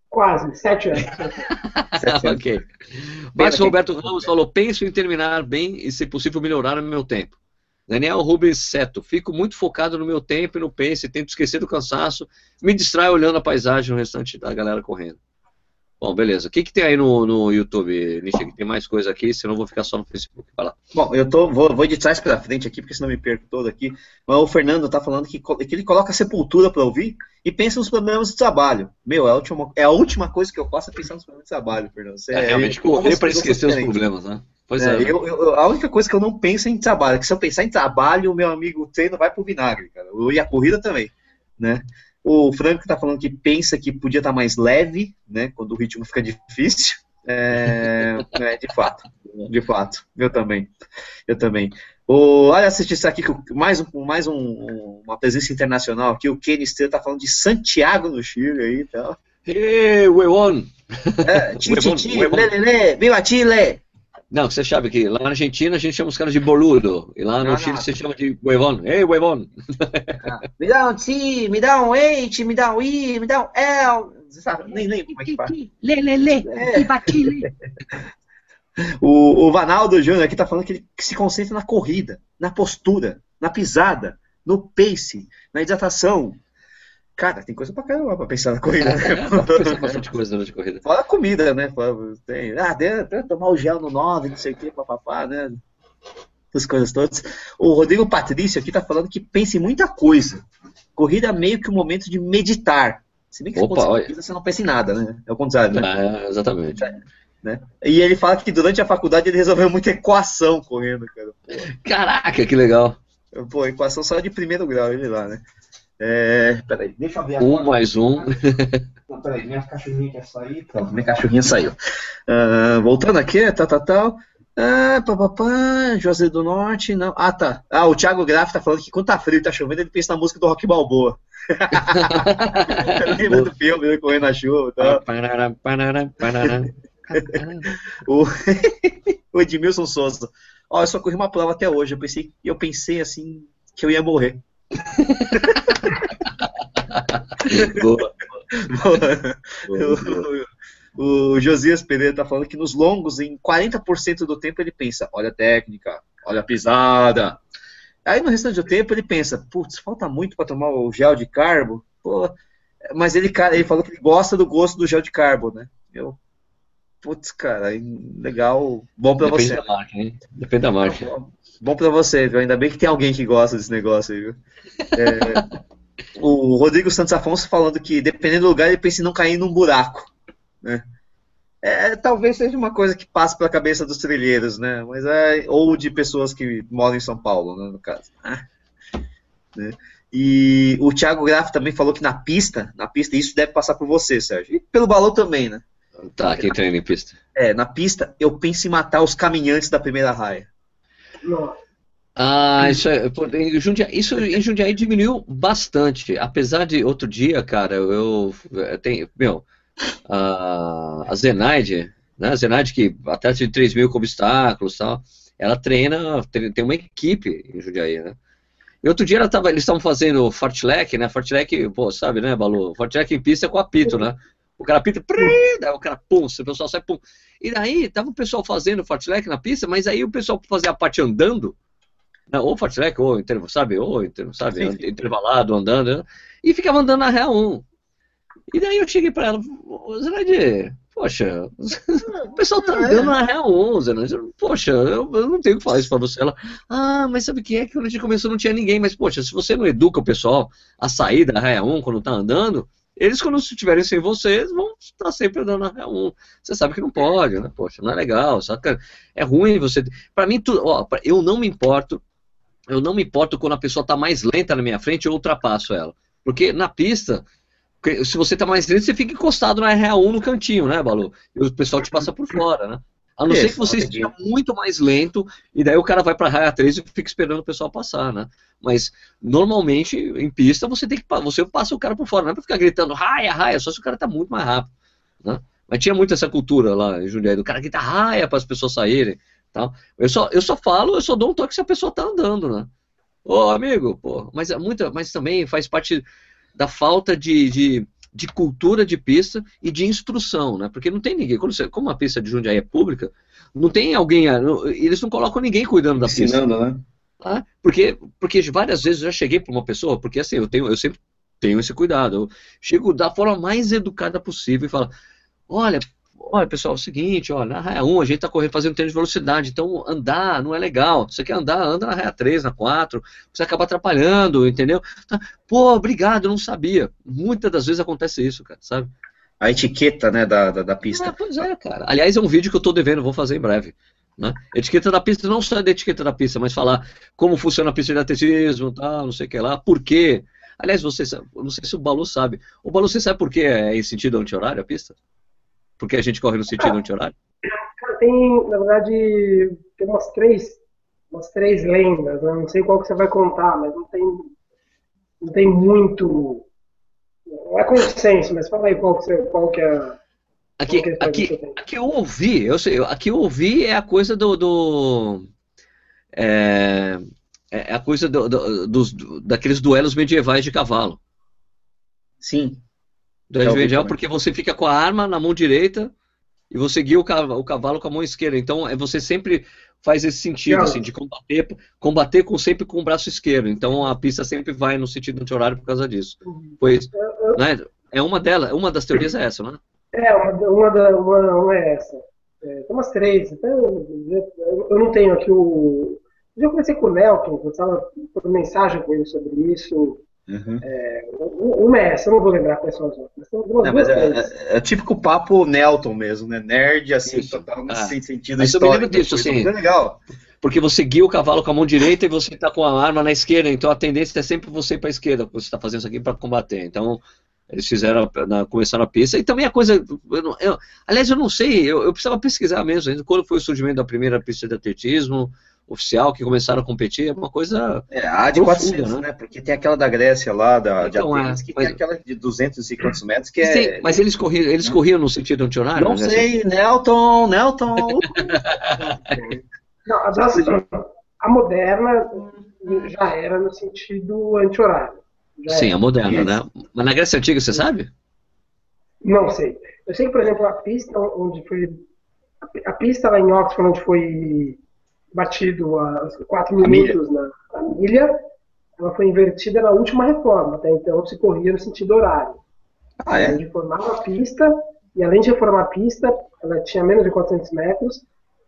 Quase, sete anos. sete anos. ok. Marcos Roberto Ramos falou: penso em terminar bem e, se possível, melhorar o meu tempo. Daniel Rubens Seto, fico muito focado no meu tempo e no pace, tento esquecer do cansaço, me distrai olhando a paisagem no restante da galera correndo. Bom, beleza. O que, que tem aí no, no YouTube, Nishi? Tem mais coisa aqui, senão eu vou ficar só no Facebook. Vai lá. Bom, eu tô, vou, vou de trás para frente aqui, porque senão me perco todo aqui. Mas o Fernando tá falando que, que ele coloca a sepultura para ouvir e pensa nos problemas do trabalho. Meu, é a última, é a última coisa que eu faço é pensar nos problemas do trabalho, Fernando. Você, é, realmente correr para esquecer os problemas, né? Pois é. é eu, eu, a única coisa que eu não penso é em trabalho, que se eu pensar em trabalho, o meu amigo treino vai pro vinagre, cara. E a corrida também, né? O Franco está falando que pensa que podia estar tá mais leve, né, quando o ritmo fica difícil. É, é, de fato, de fato. Eu também, eu também. O, olha, assistir isso aqui, mais, um, mais um, uma presença internacional aqui. O Kenny Estrela está falando de Santiago no Chile aí e tal. Hey, we won! É, chi, chi, chi, lê, lê, lê, viva Chile! Não, você sabe que lá na Argentina a gente chama os caras de boludo. E lá no não, Chile não. você chama de huevón. Ei, huevón! Ah, me dá um T, me dá um H, me dá um I, me dá um L. Você sabe, nem lembro como é que faz. Lê, lê, lê. É. O, o Vanaldo Júnior aqui tá falando que ele se concentra na corrida, na postura, na pisada, no pace, na hidratação, Cara, tem coisa pra caramba pra pensar na corrida. Né? Bastante coisa corrida. Fora a comida, né? Tem, ah, deve, deve tomar o gel no 9, não sei o que, papapá, né? As coisas todas. O Rodrigo Patrício aqui tá falando que pensa em muita coisa. Corrida é meio que um momento de meditar. Se bem que Opa, corrida, você não pensa em nada, né? É o contrário, né? É, exatamente. É, né? E ele fala que durante a faculdade ele resolveu muita equação correndo, cara. Caraca, que legal. Pô, equação só de primeiro grau, ele lá, né? É, peraí, deixa eu ver agora. Um mais um. Não, peraí, minha cachorrinha quer sair. Pronto, minha cachorrinha saiu. Uh, voltando aqui, tal, tal, tal. Ah, papapá, José do Norte, não. Ah, tá. Ah, o Thiago Graff tá falando que quando tá frio e tá chovendo, ele pensa na música do Rock Balboa. Lembra do filme, ele correndo na chuva o, o Edmilson Souza. Ó, eu só corri uma prova até hoje. Eu pensei, eu pensei assim que eu ia morrer. boa. boa. boa. O, o Josias Pereira está falando que nos longos, em 40% do tempo, ele pensa: olha a técnica, olha a pisada. Aí no restante do tempo ele pensa: putz, falta muito para tomar o gel de carbo. Pô. Mas ele, cara, ele falou que ele gosta do gosto do gel de carbo, né? Eu, putz, cara, legal, bom para você. Depende da marca, hein? Depende da marca. Bom para você, viu? Ainda bem que tem alguém que gosta desse negócio aí, viu? É, o Rodrigo Santos Afonso falando que, dependendo do lugar, ele pensa em não cair num buraco. Né? É, talvez seja uma coisa que passa pela cabeça dos trilheiros, né? Mas é, ou de pessoas que moram em São Paulo, né, no caso. Ah, né? E o Thiago Graff também falou que na pista, na pista, isso deve passar por você, Sérgio. E pelo balão também, né? Tá, quem treina em pista? É, na pista eu penso em matar os caminhantes da primeira raia. Ah, isso, é, em Jundiaí, isso em Jundiaí diminuiu bastante. Apesar de outro dia, cara, eu, eu tenho. Meu, a, a Zenaide, né? A Zenaide que até de 3 mil com obstáculos tal, ela treina, tem, uma equipe em Jundiaí, né? E outro dia ela tava, eles estavam fazendo fartlek, né? Fartlek, pô, sabe, né, Balu? Fartlek em pista é com apito, né? O cara pita, daí o cara pum, o pessoal sai pum. E daí tava o pessoal fazendo fartlek na pista, mas aí o pessoal fazia a parte andando, né, ou fartlek, ou sabe, ou sabe, intervalado, andando, né, e ficava andando na real 1. E daí eu cheguei pra ela, Zanaide, poxa, o pessoal tá é. andando na real 1, Zanaide, poxa, eu, eu, não tenho o que falar isso pra você. Ela, ah, mas sabe o que é que quando a gente começou não tinha ninguém, mas poxa, se você não educa o pessoal a sair da real 1 quando tá andando, eles, quando estiverem sem vocês, vão estar sempre na real 1. Você sabe que não pode, né? Poxa, não é legal, saca? É ruim você. Para mim, tu... Ó, eu não me importo. Eu não me importo quando a pessoa está mais lenta na minha frente, eu ultrapasso ela. Porque na pista, se você está mais lento, você fica encostado na real 1 no cantinho, né, Balu? E o pessoal te passa por fora, né? A não ser que você esteja muito mais lento, e daí o cara vai para raia 3 e fica esperando o pessoal passar, né? Mas normalmente em pista você tem que você passa o cara por fora, não é para ficar gritando raia, raia, só se o cara tá muito mais rápido, né? Mas tinha muito essa cultura lá em Jundiaí, do cara gritar raia para as pessoas saírem, tal. Eu só eu só falo, eu só dou um toque se a pessoa tá andando, né? Ô amigo, pô, mas é muita, mas também faz parte da falta de, de de cultura de pista e de instrução, né? Porque não tem ninguém, quando você, como a pista de Jundiaí é pública, não tem alguém, eles não colocam ninguém cuidando da pista. Ensinando, né? Ah, porque, porque várias vezes eu já cheguei para uma pessoa, porque assim, eu tenho, eu sempre tenho esse cuidado. Eu chego da forma mais educada possível e falo, olha, olha pessoal, é o seguinte, olha, na raia 1 a gente está correndo, fazendo treino de velocidade, então andar não é legal. Você quer andar, anda na raia 3, na 4, você acaba atrapalhando, entendeu? Tá, Pô, obrigado, eu não sabia. Muitas das vezes acontece isso, cara, sabe? A etiqueta, né, da, da, da pista. Ah, pois é, cara. Aliás, é um vídeo que eu estou devendo, vou fazer em breve. Né? Etiqueta da pista, não só da etiqueta da pista, mas falar como funciona a pista de atletismo, tal, não sei o que lá, por quê. Aliás, você, não sei se o Balu sabe. O Balu, você sabe por que é em sentido anti-horário a pista? Porque a gente corre no sentido anti-horário? Cara, tem, na verdade, tem umas três, umas três lendas, né? não sei qual que você vai contar, mas não tem, não tem muito, não é consenso, mas fala aí qual que, você, qual que é Aqui, é aqui, aqui eu ouvi, eu sei, aqui eu ouvi é a coisa do. do é, é a coisa do, do, dos, daqueles duelos medievais de cavalo. Sim. Duelo medieval porque você fica com a arma na mão direita e você guia o cavalo, o cavalo com a mão esquerda. Então é, você sempre faz esse sentido, assim, de combater, combater com, sempre com o braço esquerdo. Então a pista sempre vai no sentido anti-horário por causa disso. Pois, né, é uma delas, uma das teorias é essa, né? É, uma, uma, da, uma, uma é essa. É, tem umas três. Até, eu, eu não tenho aqui o. Eu conversei com o Nelton, eu estava por mensagem com ele sobre isso. Uhum. É, uma é essa, eu não vou lembrar quais são as outras. Não, mas é, é, é, típico papo Nelton mesmo, né? Nerd, assim, Isso. total, ah. sem sentido mas histórico. Eu me lembro disso, assim. Legal. Porque você guia o cavalo com a mão direita e você está com a arma na esquerda, então a tendência é sempre você ir para a esquerda, você está fazendo isso aqui para combater. Então, eles fizeram, na, começaram a pista. E também a coisa. Eu não, eu, aliás, eu não sei, eu, eu, precisava pesquisar mesmo. Quando foi o surgimento da primeira pista de atletismo oficial, que começaram a competir, é uma coisa. É, a de profunda, 400, né? Porque tem aquela da Grécia lá, da, então, de Atenas, é, que mas, tem aquela de 200 e quantos metros, que é. mas eles corriam, eles corriam no sentido anti-horário? Não sei, Nelton, Nelton. não, a, a moderna já era no sentido anti-horário. Sim, a moderna, né? Mas na Grécia Antiga, você sabe? Não sei. Eu sei que, por exemplo, a pista onde foi. A pista lá em Oxford, onde foi batido a 4 minutos milha. na, milha, ela foi invertida na última reforma. Até então se corria no sentido horário. Ah, é? Formar a pista, e além de reformar a pista, ela tinha menos de 400 metros,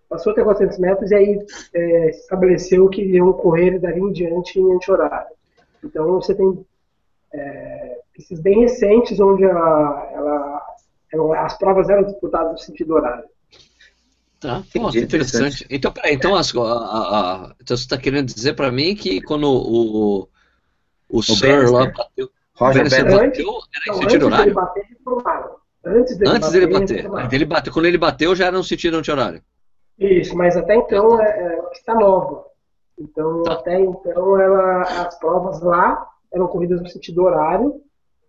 passou a ter 400 metros e aí é, estabeleceu que iam correr dali em diante em anti-horário. Então você tem é, esses bem recentes, onde ela, ela, as provas eram disputadas no sentido horário. Tá, Pô, que interessante. Então, peraí, então, as, a, a, então você está querendo dizer para mim que quando o, o, o, Sir lá bateu, Roger Bannister bateu, era em sentido horário? Bater, antes dele antes bater, dele bater. Ele bateu. Quando ele bateu já era no sentido anti-horário. Isso, mas até então é, é, está nova. Então, tá. até então, ela, as provas lá eram corridas no sentido horário,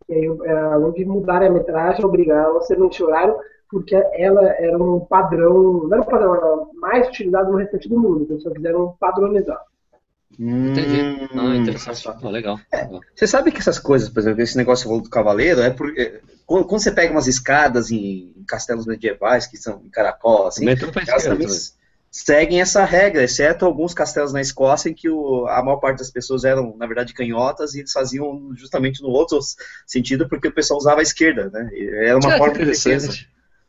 e aí, além de mudar a metragem, obrigaram a ser no horário, porque ela era um padrão, não era um padrão, era mais utilizado no restante do mundo, então só quiseram padronizar. Entendi. Hum, ah, interessante. Ah, legal. É, você sabe que essas coisas, por exemplo, esse negócio do cavaleiro, é porque é, quando, quando, você pega umas escadas em, em, castelos medievais, que são em caracol, assim, elas também, seguem essa regra, exceto alguns castelos na Escócia em que o, a maior parte das pessoas eram, na verdade, canhotas e eles faziam justamente no outro sentido porque o pessoal usava a esquerda, né? Era uma é, forma de defesa.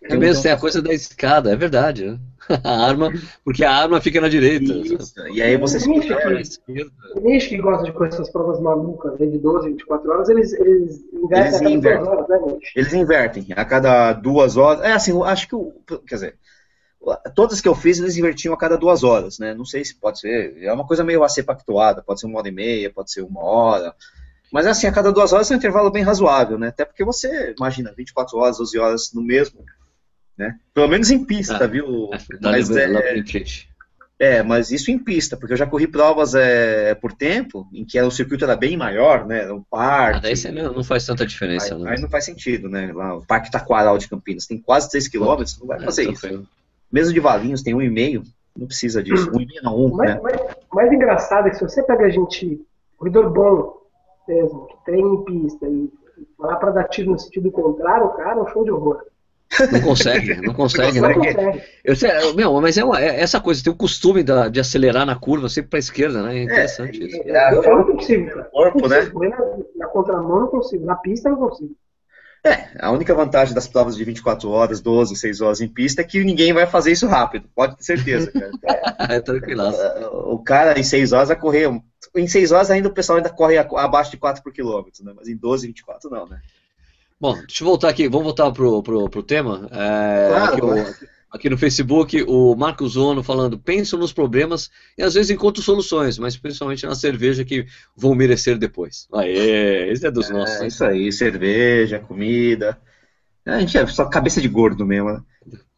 É mesmo, tem a coisa da escada, é verdade. Né? A arma, porque a arma fica na direita. Isso. E aí você se O nicho que gosta de com essas provas malucas, né, de 12, 24 horas, eles, eles invertem eles a cada invertem. duas horas, né, Eles invertem a cada duas horas. É assim, acho que o. Quer dizer, todas que eu fiz, eles invertiam a cada duas horas, né? Não sei se pode ser. É uma coisa meio a ser pactuada, pode ser uma hora e meia, pode ser uma hora. Mas assim, a cada duas horas é um intervalo bem razoável, né? Até porque você, imagina, 24 horas, 12 horas no mesmo Né? Pelo menos em pista, ah, viu? É, mas, é, é, mas isso em pista, porque eu já corri provas é, por tempo, em que o circuito era bem maior, né? O parque. Ah, daí você não, não faz tanta diferença, aí, né? Aí não faz sentido, né? Lá, o Parque Taquaral de Campinas tem quase 3 km, não vai é, fazer é, isso. Feio. Mesmo de Valinhos tem 1,5, não precisa disso. 1,5 não, 1, mais, né? mais, mais engraçado é que se você pega a gente, corredor bom mesmo, que treina em pista e lá para dar tiro no sentido contrário, cara, é um show de horror. Não consegue, não consegue, não consegue. Eu, meu, mas é, uma, é, essa coisa, tem o costume da, de acelerar na curva sempre para a esquerda, né? É interessante é, isso. É, eu, eu, não consigo, cara. Corpo, né? Na, na contramão não consigo, na pista não consigo. É, a única vantagem das provas de 24 horas, 12, 6 horas em pista é que ninguém vai fazer isso rápido, pode ter certeza, cara. é tranquilaço. O cara em 6 horas vai correr. Em 6 horas ainda o pessoal ainda corre abaixo de 4 por quilômetro, né? Mas em 12, 24 não, né? Bom, deixa eu voltar aqui, vamos voltar pro, pro, pro tema. É, claro, aqui, o, aqui, no Facebook, o Marcos Ono falando, penso nos problemas e às vezes encontro soluções, mas principalmente na cerveja que vão merecer depois. Aê, esse é dos é, nossos. É isso aí, cerveja, comida. A gente é só cabeça de gordo mesmo, né?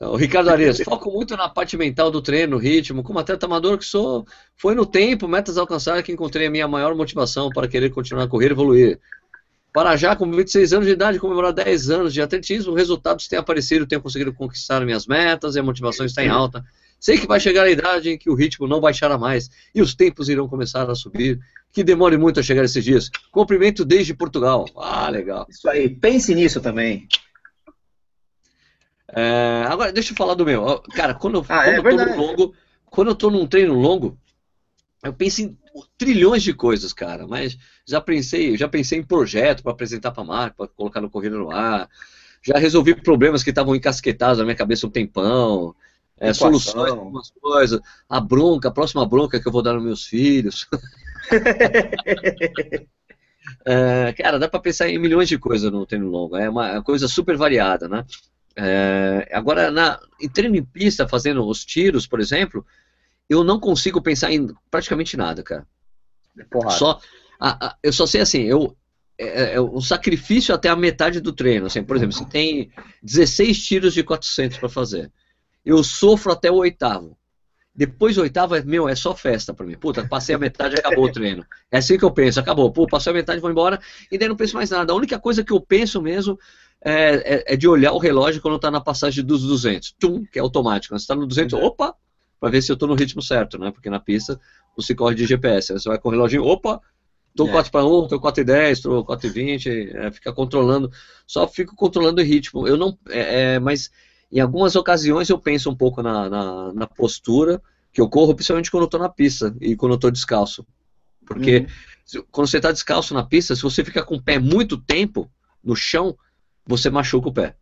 O Ricardo Arias, foco muito na parte mental do treino, ritmo. Como atleta amador que sou, foi no tempo, metas alcançadas que encontrei a minha maior motivação para querer continuar a correr e evoluir. Para já, com 26 anos de idade, comemorar 10 anos de atletismo, resultados têm aparecido, tenho conseguido conquistar minhas metas e a motivação está em alta. Sei que vai chegar a idade em que o ritmo não baixará mais e os tempos irão começar a subir. Que demore muito a chegar esses dias. Cumprimento desde Portugal. Ah, legal. Isso aí, pense nisso também. É, agora, deixa eu falar do meu. Cara, quando, eu, ah, quando é eu tô num longo, quando eu tô num treino longo, eu penso em trilhões de coisas, cara, mas já pensei, já pensei em projeto para apresentar para a marca, para colocar no Corrida no Ar. Já resolvi problemas que estavam encasquetados na minha cabeça um tempão. É, soluções algumas coisas. A bronca, a próxima bronca que eu vou dar nos meus filhos. é, cara, dá para pensar em milhões de coisas no treino longo. É uma coisa super variada, né? É, agora, na, em treino em pista, fazendo os tiros, por exemplo, eu não consigo pensar em praticamente nada, cara. Porrada. Só, a, a, eu só sei assim, eu, é, é, um sacrifício até a metade do treino. Assim, por exemplo, você tem 16 tiros de 400 para fazer. Eu sofro até o oitavo. Depois do oitavo, é, meu, é só festa para mim. Puta, passei a metade e acabou o treino. É assim que eu penso, acabou. Pô, passei a metade, vou embora. E daí não penso mais nada. A única coisa que eu penso mesmo é, é, é de olhar o relógio quando está na passagem dos 200. Tum, que é automático. Você está no 200, uhum. opa, para ver se eu estou no ritmo certo, né? Porque na pista se corre de GPS. Você vai com o reloginho, opa, estou é. 4 para 1, estou 4 e 10, estou 4 e 20, é, fica controlando, só fico controlando o ritmo. Eu não, é, é, mas em algumas ocasiões eu penso um pouco na, na, na postura que eu corro, principalmente quando eu estou na pista e quando eu estou descalço. Porque uhum. quando você está descalço na pista, se você fica com o pé muito tempo no chão, você machuca o pé.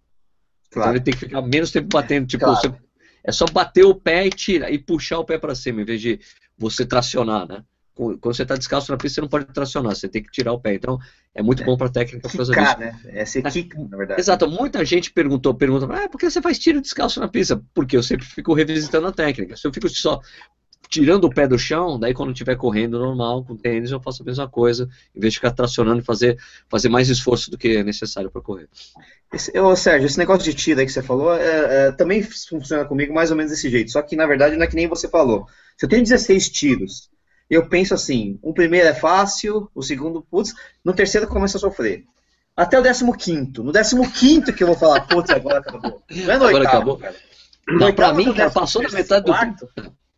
Então, claro. Então ele tem que ficar menos tempo batendo. Tipo, claro. você é só bater o pé e tirar e puxar o pé para cima, em vez de você tracionar, né? Quando você está descalço na pista, você não pode tracionar, você tem que tirar o pé. Então, é muito é, bom para a técnica causa disso. Né? É ser kick, na verdade. Exato. Muita gente perguntou, pergunta, ah, por que você faz tiro descalço na pista? Porque eu sempre fico revisitando a técnica. Se eu fico só tirando o pé do chão, daí quando estiver correndo normal, com tênis, eu faço a mesma coisa, em vez de ficar tracionando e fazer, fazer mais esforço do que é necessário para correr. Esse, ô, Sérgio, esse negócio de tiro aí que você falou, é, é, também funciona comigo mais ou menos desse jeito, só que na verdade não é que nem você falou. Se eu tenho 16 tiros, eu penso assim, o primeiro é fácil, o segundo, putz, no terceiro começa a sofrer. Até o 15 No 15 que eu vou falar, putz, agora acabou. Não é no agora oitavo, acabou. cara. Não, pra mim, cara, passou da metade do quarto.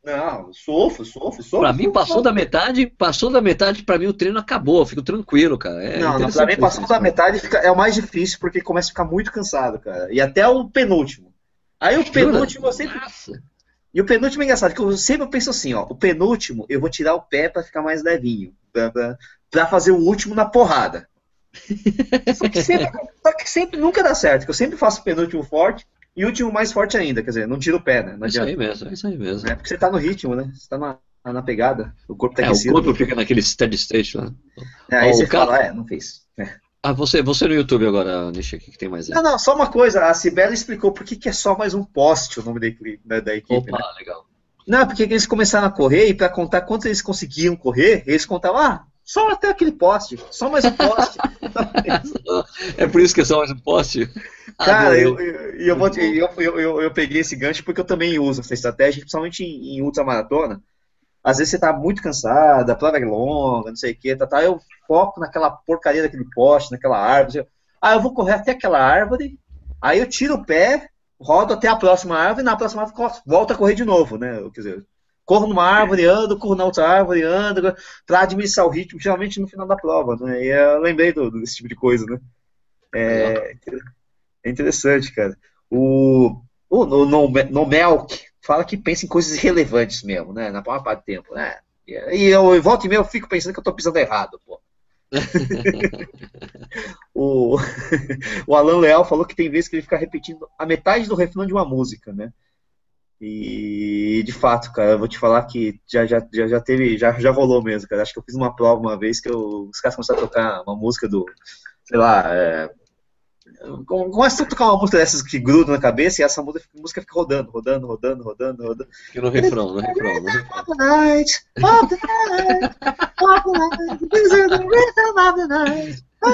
Não, sofro, sofro, sofro. Pra mim, passou da metade, passou da metade, pra mim o treino acabou, eu fico tranquilo, cara. É não, não, pra mim passou da metade fica, é o mais difícil, porque começa a ficar muito cansado, cara. E até o penúltimo. Aí o penúltimo eu sempre. Nossa. E o penúltimo é engraçado, que eu sempre penso assim, ó, o penúltimo eu vou tirar o pé pra ficar mais levinho. Pra, pra, pra fazer o último na porrada. só, que sempre, só que sempre nunca dá certo, que eu sempre faço o penúltimo forte, e o último mais forte ainda, quer dizer, não tira o pé, né? Não isso aí mesmo, é isso aí mesmo. É porque você tá no ritmo, né? Você tá na, na pegada. O corpo tá é, aquecido. O corpo fica naquele steady state lá. É, aí oh, você cara... fala, é, não fez. É. Ah, você, você no YouTube agora, Nishi, o que, que, tem mais aí? Não, não, só uma coisa, a Sibela explicou por que, que é só mais um poste o nome da, da, da equipe. Opa, né? legal. Não, porque eles começaram a correr e para contar quantos eles conseguiam correr, eles contavam, ah, Só até aquele poste. Só mais um poste. é por isso que é só mais um poste? Cara, eu, eu, eu, vou, eu, eu, eu, peguei esse gancho porque eu também uso essa estratégia, principalmente em, em ultramaratona. Às vezes você tá muito cansado, a prova é longa, não sei o que, tá, tá, eu foco naquela porcaria daquele poste, naquela árvore. Ah, eu vou correr até aquela árvore, aí eu tiro o pé, rodo até a próxima árvore, e na próxima árvore volto a correr de novo, né? Quer dizer, corro numa árvore, ando, corro na outra árvore, ando, para administrar o ritmo, geralmente no final da prova, né? E eu lembrei do, desse tipo de coisa, né? É, é interessante, cara. O, o no, no, no Melk fala que pensa em coisas irrelevantes mesmo, né? Na maior parte do tempo, né? E eu, eu volto e meio eu fico pensando que eu tô pisando errado, pô. o, o Alan Leal falou que tem vezes que ele fica repetindo a metade do refrão de uma música, né? E de fato, cara, eu vou te falar que já, já, já, já teve, já, já rolou mesmo, cara. Acho que eu fiz uma prova uma vez que eu, os caras começaram a tocar uma música do, sei lá, é, Começa a tocar uma música dessas que grudam na cabeça e essa música, música fica rodando, rodando, rodando, rodando, rodando. Fica no refrão, no refrão, no refrão.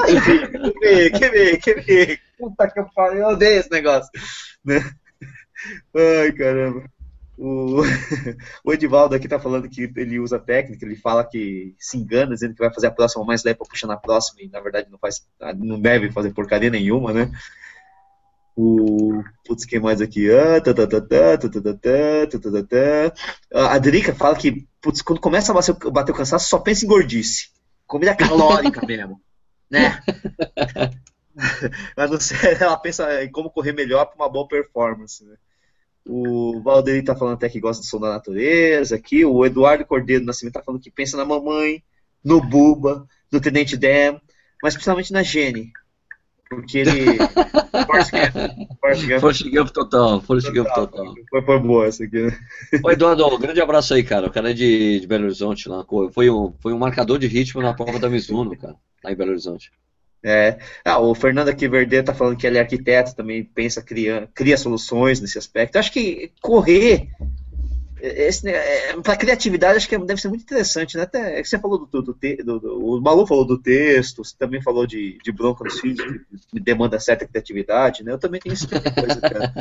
Enfim, quer ver, quer ver, quer ver. Puta que eu falei, eu odeio esse negócio. Né? Ai, caramba. O, o Edivaldo aqui tá falando que ele usa técnica, ele fala que se engana, dizendo que vai fazer a próxima mais leve para puxar na próxima, e na verdade não faz, não deve fazer porcaria nenhuma, né? O. Putz, quem mais aqui? A Drica fala que, putz, quando começa a bater, bater o cansaço, só pensa em gordice. Comida calórica mesmo. Né? Mas não sei, ela pensa em como correr melhor para uma boa performance, né? O Valdeir tá falando até que gosta do som da natureza aqui. O Eduardo Cordeiro do Nascimento tá falando que pensa na mamãe, no Buba, no Tenente Dan, mas principalmente na Jenny. Porque ele. Force Gump. Force Gump total. Force Gump total. Foi, foi boa essa aqui, né? Ô, Eduardo, um grande abraço aí, cara. O cara é de, de Belo Horizonte lá. Foi um, foi um marcador de ritmo na prova da Mizuno, cara, lá em Belo Horizonte. É, ah, o Fernando aqui Verde está falando que ele é arquiteto, também pensa, cria, cria soluções nesse aspecto. Acho que correr, é, é, para criatividade, acho que deve ser muito interessante, né? Até é que você falou do, do, do, do, o Malu falou do texto, você também falou de, de bronca nos filhos, que demanda certa criatividade, né? Eu também tenho esse tipo de coisa, cara.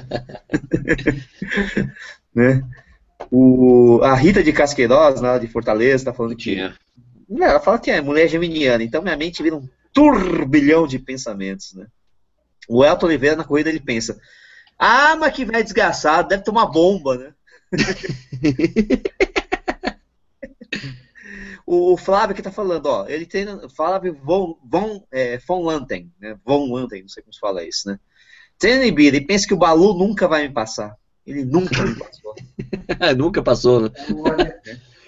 né? O, a Rita de Casqueiroz, lá de Fortaleza, está falando que. Ela fala que é mulher geminiana, então minha mente vira um turbilhão de pensamentos, né? O Elton Oliveira na corrida ele pensa: "Ah, mas que velho desgraçado, deve tomar bomba, né?" o Flávio que tá falando, ó, ele treina, Flávio Von, Von, é, Von Lanten, né? Von Lanten, não sei como se fala isso, né? Treina em Bira e pensa que o Balu nunca vai me passar. Ele nunca me passou. nunca passou, né?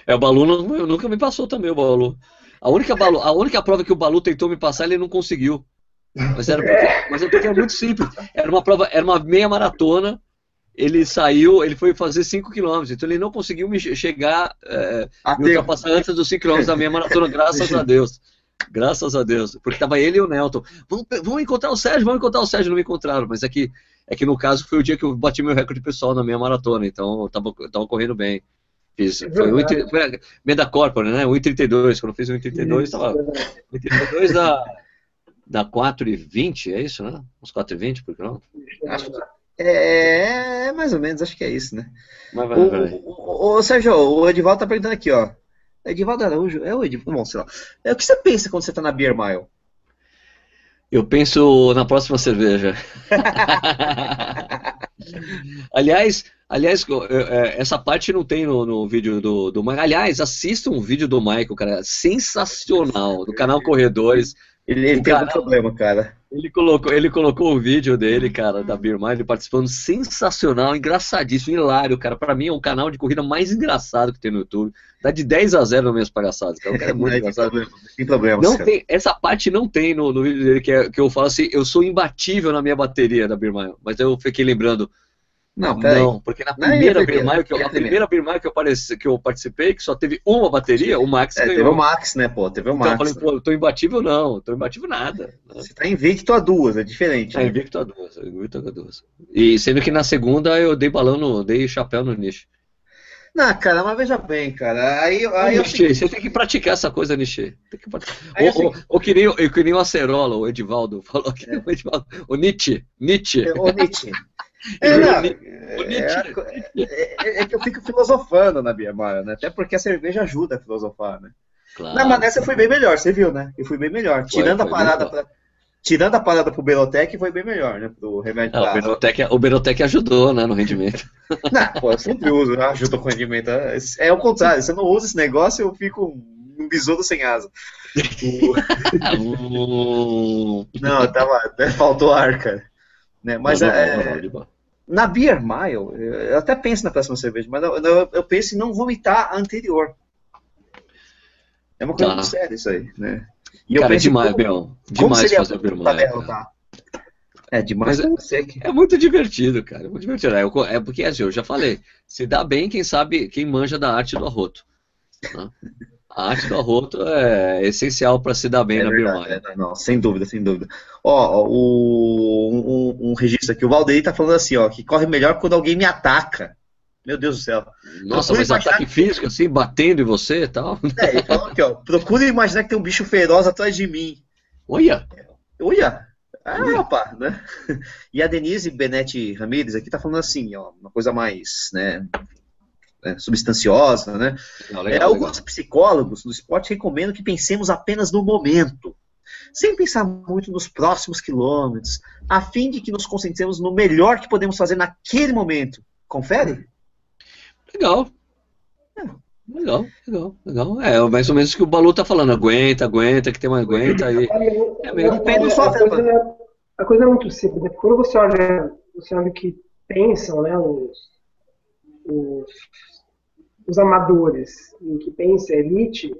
É, o Balu nunca me passou também, o Balu. A única, balu, a única prova que o Balu tentou me passar, ele não conseguiu. Mas era porque, mas é porque era muito simples. Era uma prova, era uma meia maratona. Ele saiu, ele foi fazer 5 km, então ele não conseguiu me chegar, é, me ultrapassar antes dos 5 km da meia maratona, graças a Deus. Graças a Deus. Porque tava ele e o Nelton. Vamos, vamos encontrar o Sérgio, vamos encontrar o Sérgio, não me encontraram. Mas é que, é que no caso foi o dia que eu bati meu recorde pessoal na meia maratona, então eu tava, eu tava correndo bem. Fiz, é foi, 1, foi a Meda Corpora, né? 1,32. Quando eu fiz 1,32, estava 1,32 da, da 4,20, é isso, né? Uns 4,20 por quilômetro? Acho que é, mais ou menos, acho que é isso, né? Mas vai, o, vai. O, o, Sérgio, o Edivaldo tá perguntando aqui, ó. Edivaldo Araújo, é o Edivaldo, bom, sei lá. É, o que você pensa quando você tá na Beer Mile? Eu penso na próxima cerveja. Aliás, Aliás, é, essa parte não tem no, no vídeo do, do Michael. Aliás, assista um vídeo do Michael, cara. Sensacional, do canal Corredores. Ele, ele tem um problema, cara. Ele colocou, ele colocou o vídeo dele, cara, da Birma, ele participando. Sensacional, engraçadíssimo, hilário, cara. Pra mim é um canal de corrida mais engraçado que tem no YouTube. Dá de 10 a 0 no mesmo palhaçadas, cara. O cara é muito engraçado. Tem problema, tem problema, não tem, essa parte não tem no, no vídeo dele, que, é, que eu falo assim, eu sou imbatível na minha bateria da Birma. Mas eu fiquei lembrando não, não, porque na primeira Birmaio que eu, primeira Birmaio que eu, pareci, que eu participei, que só teve uma bateria, o Max é, ganhou. Teve o Max, né, pô? Teve o Max. Então eu falei, pô, eu tô imbatível não, tô imbatível nada. Você tá invicto a duas, é diferente. Tá né? invicto a duas, invicto a duas. E sendo que na segunda eu dei balão, no, dei chapéu no nicho. Não, cara, mas veja bem, cara. Aí, aí Nishi, você tem que praticar essa coisa, Nishi. Tem que praticar. Ou, ou, ou, que nem, que nem o Acerola, o Edivaldo falou que é. o, Edivaldo, o Nietzsche. Nietzsche. É, o Nietzsche. É, não, é, é, é, que eu fico filosofando na Biemara, né? Até porque a cerveja ajuda a filosofar, né? Claro. Não, mas nessa foi bem melhor, você viu, né? Eu fui bem melhor. Foi, Tirando foi a parada pra, tirando a parada pro Benotec, foi bem melhor, né? Pro remédio Não, o, Benotec, o ajudou, né, no rendimento. Não, pô, eu sempre uso, né? ajuda com o rendimento. É, é o contrário, se eu não uso esse negócio, eu fico um besouro sem asa. não, tava, né, faltou ar, cara. Né? Mas não, é, não, na Beer Mile, eu até penso na próxima cerveja, mas eu, eu, eu penso em não vomitar a anterior. É uma coisa tá. muito séria isso aí, né? E cara, é demais, Biel. Demais fazer o Birmaia. Tá? É demais. Mas é, é, muito divertido, cara. É muito divertido. É, é, porque, assim, eu já falei, se dá bem quem sabe, quem manja da arte do arroto. Né? A arte do arroto é essencial para se dar bem é na verdade. É, não, sem dúvida, sem dúvida. Ó, o, um, um, registro aqui, o Valdeir tá falando assim, ó, que corre melhor quando alguém me ataca. Meu Deus do céu. Nossa, Procure mas imaginar... ataque físico, assim, batendo em você e tal. É, ele falou aqui, ó. Procure imaginar que tem um bicho feroz atrás de mim. Olha! Olha! Ah, opa, né? E a Denise Benetti Ramírez aqui tá falando assim, ó, uma coisa mais, né, né substanciosa, né? Não, legal, é, alguns psicólogos do esporte recomendam que pensemos apenas no momento, sem pensar muito nos próximos quilômetros, a fim de que nos concentremos no melhor que podemos fazer naquele momento. Confere? Legal. É. Legal, legal, legal. É mais ou menos o que o Balu tá falando. Aguenta, aguenta, que tem uma aguenta aí. É meio Pedro só a, coisa, a coisa é muito simples. Né? Quando você olha, você olha que pensam, né, os, os, os amadores, em que pensa a elite,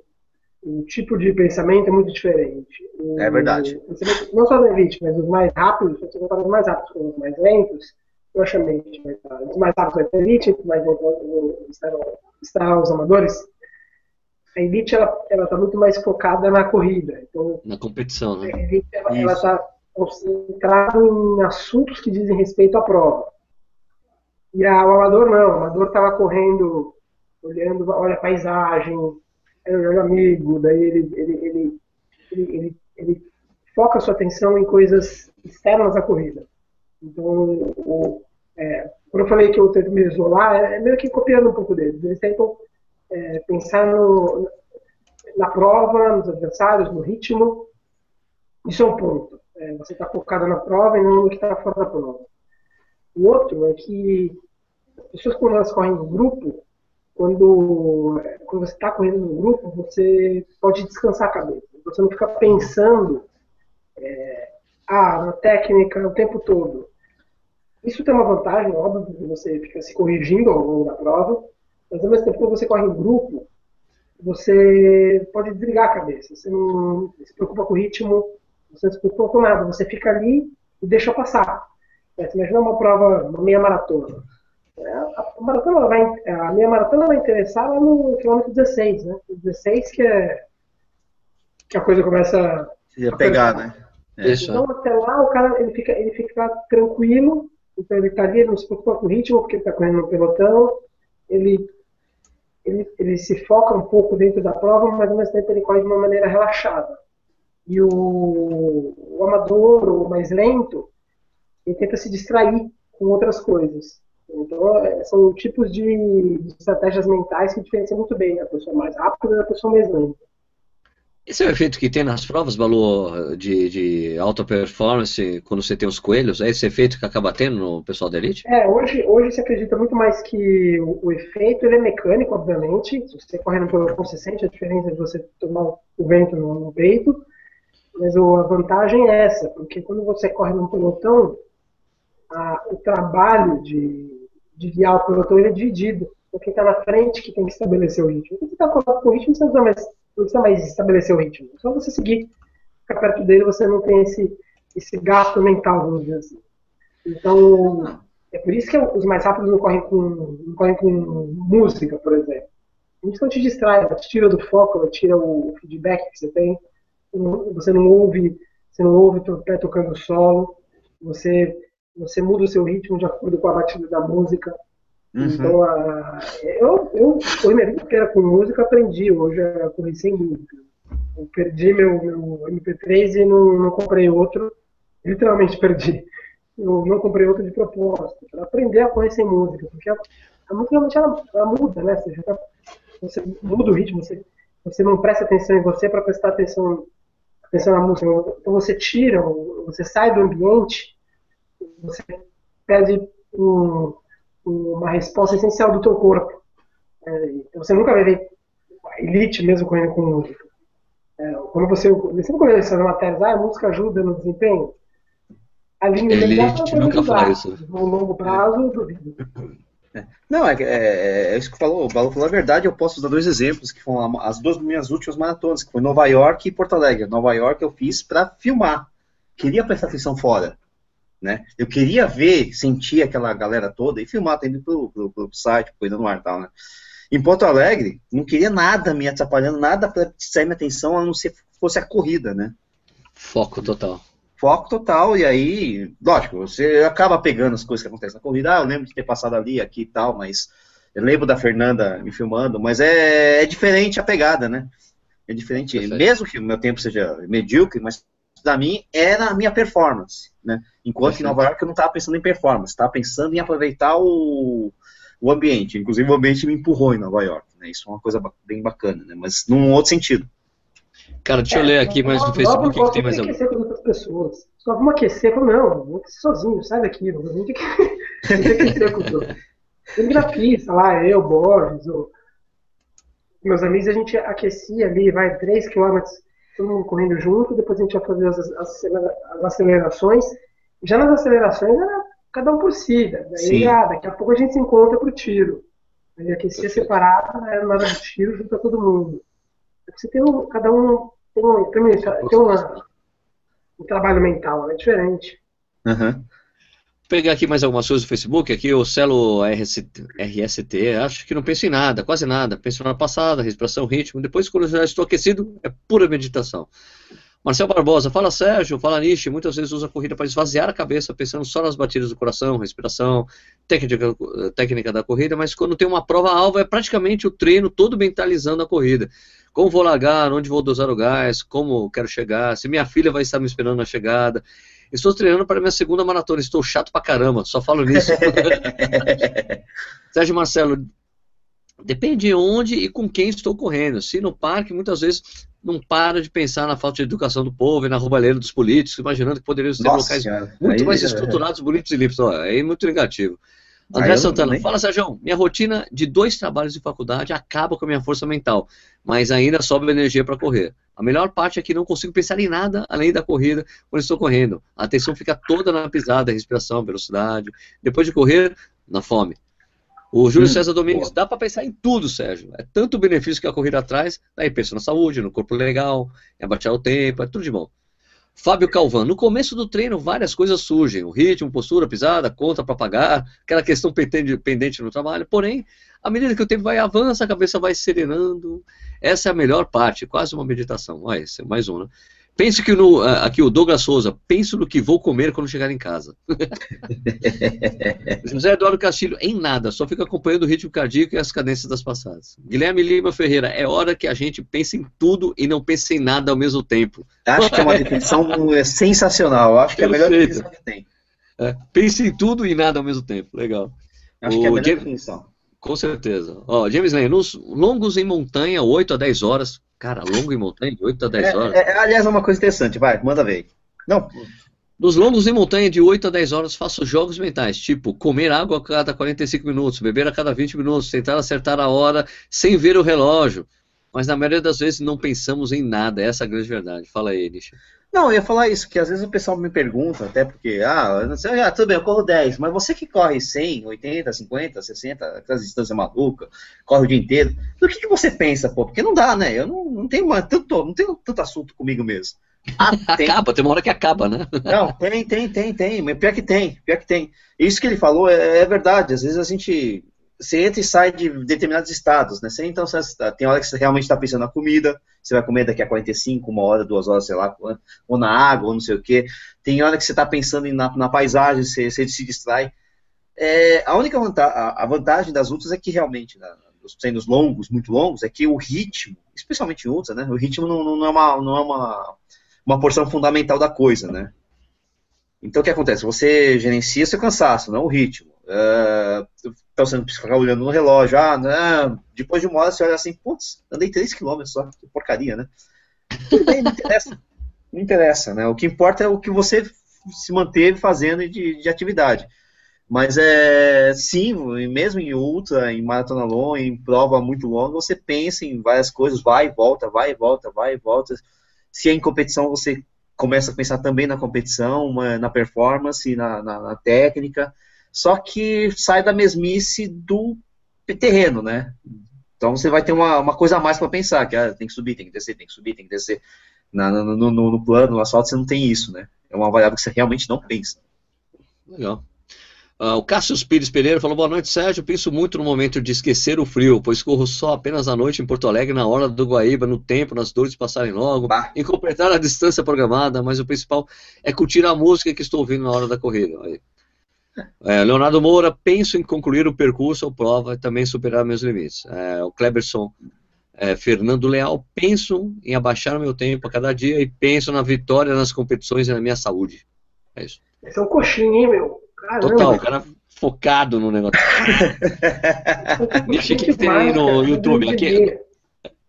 o tipo de pensamento é muito diferente. O, é verdade. Não só da elite, mas os mais rápidos, se você os mais rápidos com os mais lentos, proximamente vai estar. Os mais rápidos vai ter elite, mais estarão, estarão os amadores. A elite ela está muito mais focada na corrida. Então, na competição, né? A elite ela está concentrada em assuntos que dizem respeito à prova. E a, o amador não, o amador estava correndo, olhando, olha a paisagem, olha o amigo, daí ele, ele, ele, ele, foca sua atenção em coisas externas à corrida. Então, é, quando eu falei que eu tento me isolar, é, é meio que copiando um pouco deles. Eles tentam é, pensar no, na prova, nos adversários, no ritmo. Isso é um ponto. É, você está focado na prova e não no que está fora da prova. O outro é que as pessoas, quando elas correm em grupo, quando, quando você está correndo no grupo, você pode descansar a cabeça. Você não fica pensando é, ah, na técnica o tempo todo. Isso tem uma vantagem, óbvio, porque você fica se corrigindo ao longo da prova, mas ao mesmo tempo, quando você corre em grupo, você pode desligar a cabeça. Você não se preocupa com o ritmo, você não se preocupa com nada. Você fica ali e deixa passar. É, você imagina uma prova, uma meia maratona. É, a, maratona vai, a meia maratona vai interessar lá no quilômetro 16, né? 16 que é que a coisa começa a pegar, né? É. Então até lá o cara ele fica, ele fica tranquilo então ele está ali, ele não se preocupa com o ritmo, porque ele está correndo no pelotão, ele, ele, ele se foca um pouco dentro da prova, mas ao mesmo tempo ele corre de uma maneira relaxada. E o, o amador, o mais lento, ele tenta se distrair com outras coisas. Então, é, são tipos de, estratégias mentais que diferenciam muito bem a pessoa mais rápida da pessoa mais lenta. Esse é o efeito que tem nas provas, Balu, de, de alta performance, quando você tem os coelhos? É esse efeito que acaba tendo no pessoal da elite? É, hoje, hoje se acredita muito mais que o, o efeito ele é mecânico, obviamente. Se você corre no pelotão, você sente a diferença de você tomar o vento no, no peito. Mas o, a vantagem é essa, porque quando você corre no pelotão, a, o trabalho de, de guiar o pelotão ele é dividido. Então, quem está na frente que tem que estabelecer o ritmo. Quem está com o ritmo, você não precisa mais não precisa mais estabelecer o ritmo. Só você seguir, ficar perto dele, você não tem esse, esse gasto mental, vamos dizer assim. Então, é por isso que os mais rápidos não correm com, não correm com música, por exemplo. Isso não te distrai, ela te tira do foco, ela tira o feedback que você tem. Você não ouve, você não ouve o pé tocando solo, você, você muda o seu ritmo de acordo com a batida da música. Uhum. Então, a, eu, eu, eu, minha vida inteira com música, aprendi. Hoje eu corri sem música. Eu perdi meu, meu MP3 e não, não comprei outro. Literalmente perdi. Eu não comprei outro de propósito. Para aprender a correr sem música. Porque a, a música realmente ela, ela muda, né? Você, tá, você muda o ritmo, você, você não presta atenção em você para prestar atenção, atenção na música. Então você tira, você sai do ambiente, você perde um uma resposta essencial do teu corpo. É, então você nunca vai ver elite mesmo correndo com música. É, quando você, você nunca vê essas matérias, ah, a música ajuda no desempenho. A linha elite nunca fala isso. No longo prazo, duvido. É. Não, é, é, é, isso que falou. O Balu falou a verdade. Eu posso dar dois exemplos, que foram as duas minhas últimas maratonas, que foi Nova York e Porto Alegre. Nova York eu fiz para filmar. Queria prestar atenção fora né? Eu queria ver, sentir aquela galera toda e filmar, indo pro, pro, pro site, coisa no ar tal, né? Em Porto Alegre, não queria nada me atrapalhando, nada para distrair minha atenção, a não ser fosse a corrida, né? Foco total. Foco total, e aí, lógico, você acaba pegando as coisas que acontecem na corrida. Ah, eu lembro de ter passado ali, aqui e tal, mas eu lembro da Fernanda me filmando, mas é, é diferente a pegada, né? É diferente, Perfeito. mesmo que o meu tempo seja medíocre, mas para mim era a minha performance, né? Enquanto que em Nova York eu não estava pensando em performance, estava pensando em aproveitar o, o ambiente. Inclusive o ambiente me empurrou em Nova York, né? Isso é uma coisa bem bacana, né? Mas num outro sentido. Cara, deixa é, eu ler aqui mais no Facebook que tem mais aquecer com outras pessoas. Só vamos aquecer, não, vou aquecer sozinho, sai daqui, não tem que aquecer com os outros. Tem grafista lá, eu, Borges, ou... meus amigos, a gente aquecia ali, vai 3 km todo mundo correndo junto, depois a gente ia fazer as, as acelerações. Já nas acelerações era cada um por si, daí ah, daqui a pouco a gente se encontra pro tiro. Aí aquecia separado, não era nada de tiro, junto a todo mundo. Você tem um, cada um tem, um, tem, um, tem uma, um trabalho mental, é diferente. Uhum pegar aqui mais algumas coisas do Facebook, aqui o Celo RST, RST, acho que não penso em nada, quase nada. Penso na passada, respiração, ritmo. Depois, quando já estou aquecido, é pura meditação. Marcel Barbosa, fala Sérgio, fala Nishi, muitas vezes usa a corrida para esvaziar a cabeça, pensando só nas batidas do coração, respiração, técnica, técnica da corrida, mas quando tem uma prova-alvo é praticamente o treino todo mentalizando a corrida. Como vou largar, onde vou dosar o gás, como quero chegar, se minha filha vai estar me esperando na chegada. Estou treinando para minha segunda maratona, estou chato pra caramba, só falo nisso. Sérgio Marcelo, depende de onde e com quem estou correndo. Se no parque, muitas vezes não para de pensar na falta de educação do povo e na roubalheira dos políticos, imaginando que poderiam ser locais cara. muito Aí, mais é, estruturados, bonitos e limpos. É muito negativo. André Santana, fala Sérgio, minha rotina de dois trabalhos de faculdade acaba com a minha força mental, mas ainda sobra energia para correr. A melhor parte é que não consigo pensar em nada além da corrida quando estou correndo. A atenção fica toda na pisada, respiração, velocidade. Depois de correr, na fome. O Júlio hum, César Domingues, dá para pensar em tudo, Sérgio. É tanto benefício que a corrida traz, daí pensa na saúde, no corpo legal, em abaixar o tempo, é tudo de bom. Fábio Calvan, no começo do treino várias coisas surgem, o ritmo, postura, pisada, conta para pagar, aquela questão pendente no trabalho, porém, à medida que o tempo vai avança, a cabeça vai serenando, essa é a melhor parte, quase uma meditação, olha, é mais um, né? Pense que no, aqui o Douglas Souza, penso no que vou comer quando chegar em casa. José Eduardo Castilho, em nada, só fica acompanhando o ritmo cardíaco e as cadências das passadas. Guilherme Lima Ferreira, é hora que a gente pense em tudo e não pense em nada ao mesmo tempo. Acho que é uma definição é sensacional, acho que é a melhor definição que tem. É, pense em tudo e nada ao mesmo tempo, legal. Acho o que é a melhor James, definição. Com certeza. Ó, James Lane, nos longos em montanha, 8 a 10 horas, Cara, longo em montanha, de 8 a 10 é, horas. É, é, aliás, é uma coisa interessante, vai, manda ver. Não. Nos longos em montanha, de 8 a 10 horas, faço jogos mentais, tipo comer água a cada 45 minutos, beber a cada 20 minutos, tentar acertar a hora sem ver o relógio. Mas na maioria das vezes não pensamos em nada, essa é a grande verdade. Fala aí, Nisha. Não, eu ia falar isso, que às vezes o pessoal me pergunta, até porque, ah, não sei, ah, tudo bem, eu corro 10, mas você que corre 100, 80, 50, 60, aquelas distâncias malucas, corre o dia inteiro, do que, que você pensa, pô? Porque não dá, né? Eu não, não tenho mais tanto, não tenho tanto assunto comigo mesmo. Ah, tem. acaba, tem uma hora que acaba, né? Não, tem, tem, tem, tem, mas pior que tem, pior que tem. Isso que ele falou é, é verdade, às vezes a gente você entra e sai de determinados estados, né? Você, então, você, tem hora que você realmente está pensando na comida, você vai comer daqui a 45, uma hora, duas horas, sei lá, ou na água, ou não sei o quê. Tem hora que você está pensando na, na, paisagem, você, você, se distrai. É, a única vantagem, a vantagem das ultras é que realmente, né, os treinos longos, muito longos, é que o ritmo, especialmente em ultra, né, o ritmo não, não é, uma, não é uma, uma porção fundamental da coisa, né. Então o que acontece? Você gerencia seu cansaço, não o ritmo. Uh, então você não precisa ficar olhando no relógio. Ah. Depois de uma hora você olha assim, putz, andei 3km só, que porcaria, né? Bem, não interessa. Não interessa, né? O que importa é o que você se manteve fazendo de, de atividade. Mas é sim, mesmo em ultra, em maratona longa, em prova muito longa, você pensa em várias coisas, vai e volta, vai e volta, vai e volta. Se é em competição, você começa a pensar também na competição, na performance, na, na, na técnica, só que sai da mesmice do terreno, né? Então você vai ter uma, uma coisa a mais para pensar, que ah, tem que subir, tem que descer, tem que subir, tem que descer. Na, no, no, no, plano, no asfalto, você não tem isso, né? É uma variável que você realmente não pensa. Legal. Uh, o Cássio Pires Pereira falou: Boa noite, Sérgio. Penso muito no momento de esquecer o frio, pois corro só apenas à noite em Porto Alegre, na hora do Guaíba, no tempo, nas dores passarem logo, bah. em completar a distância programada, mas o principal é curtir a música que estou ouvindo na hora da corrida. Aí. É, Leonardo Moura, penso em concluir o percurso ou prova e também superar meus limites. É, o Kleberson é, Fernando Leal, penso em abaixar o meu tempo a cada dia e penso na vitória nas competições e na minha saúde. É isso. Esse é um coxinho, hein, meu? Caramba. Total, o cara focado no negócio. Nishi, o que, que tem aí no YouTube? Aqui,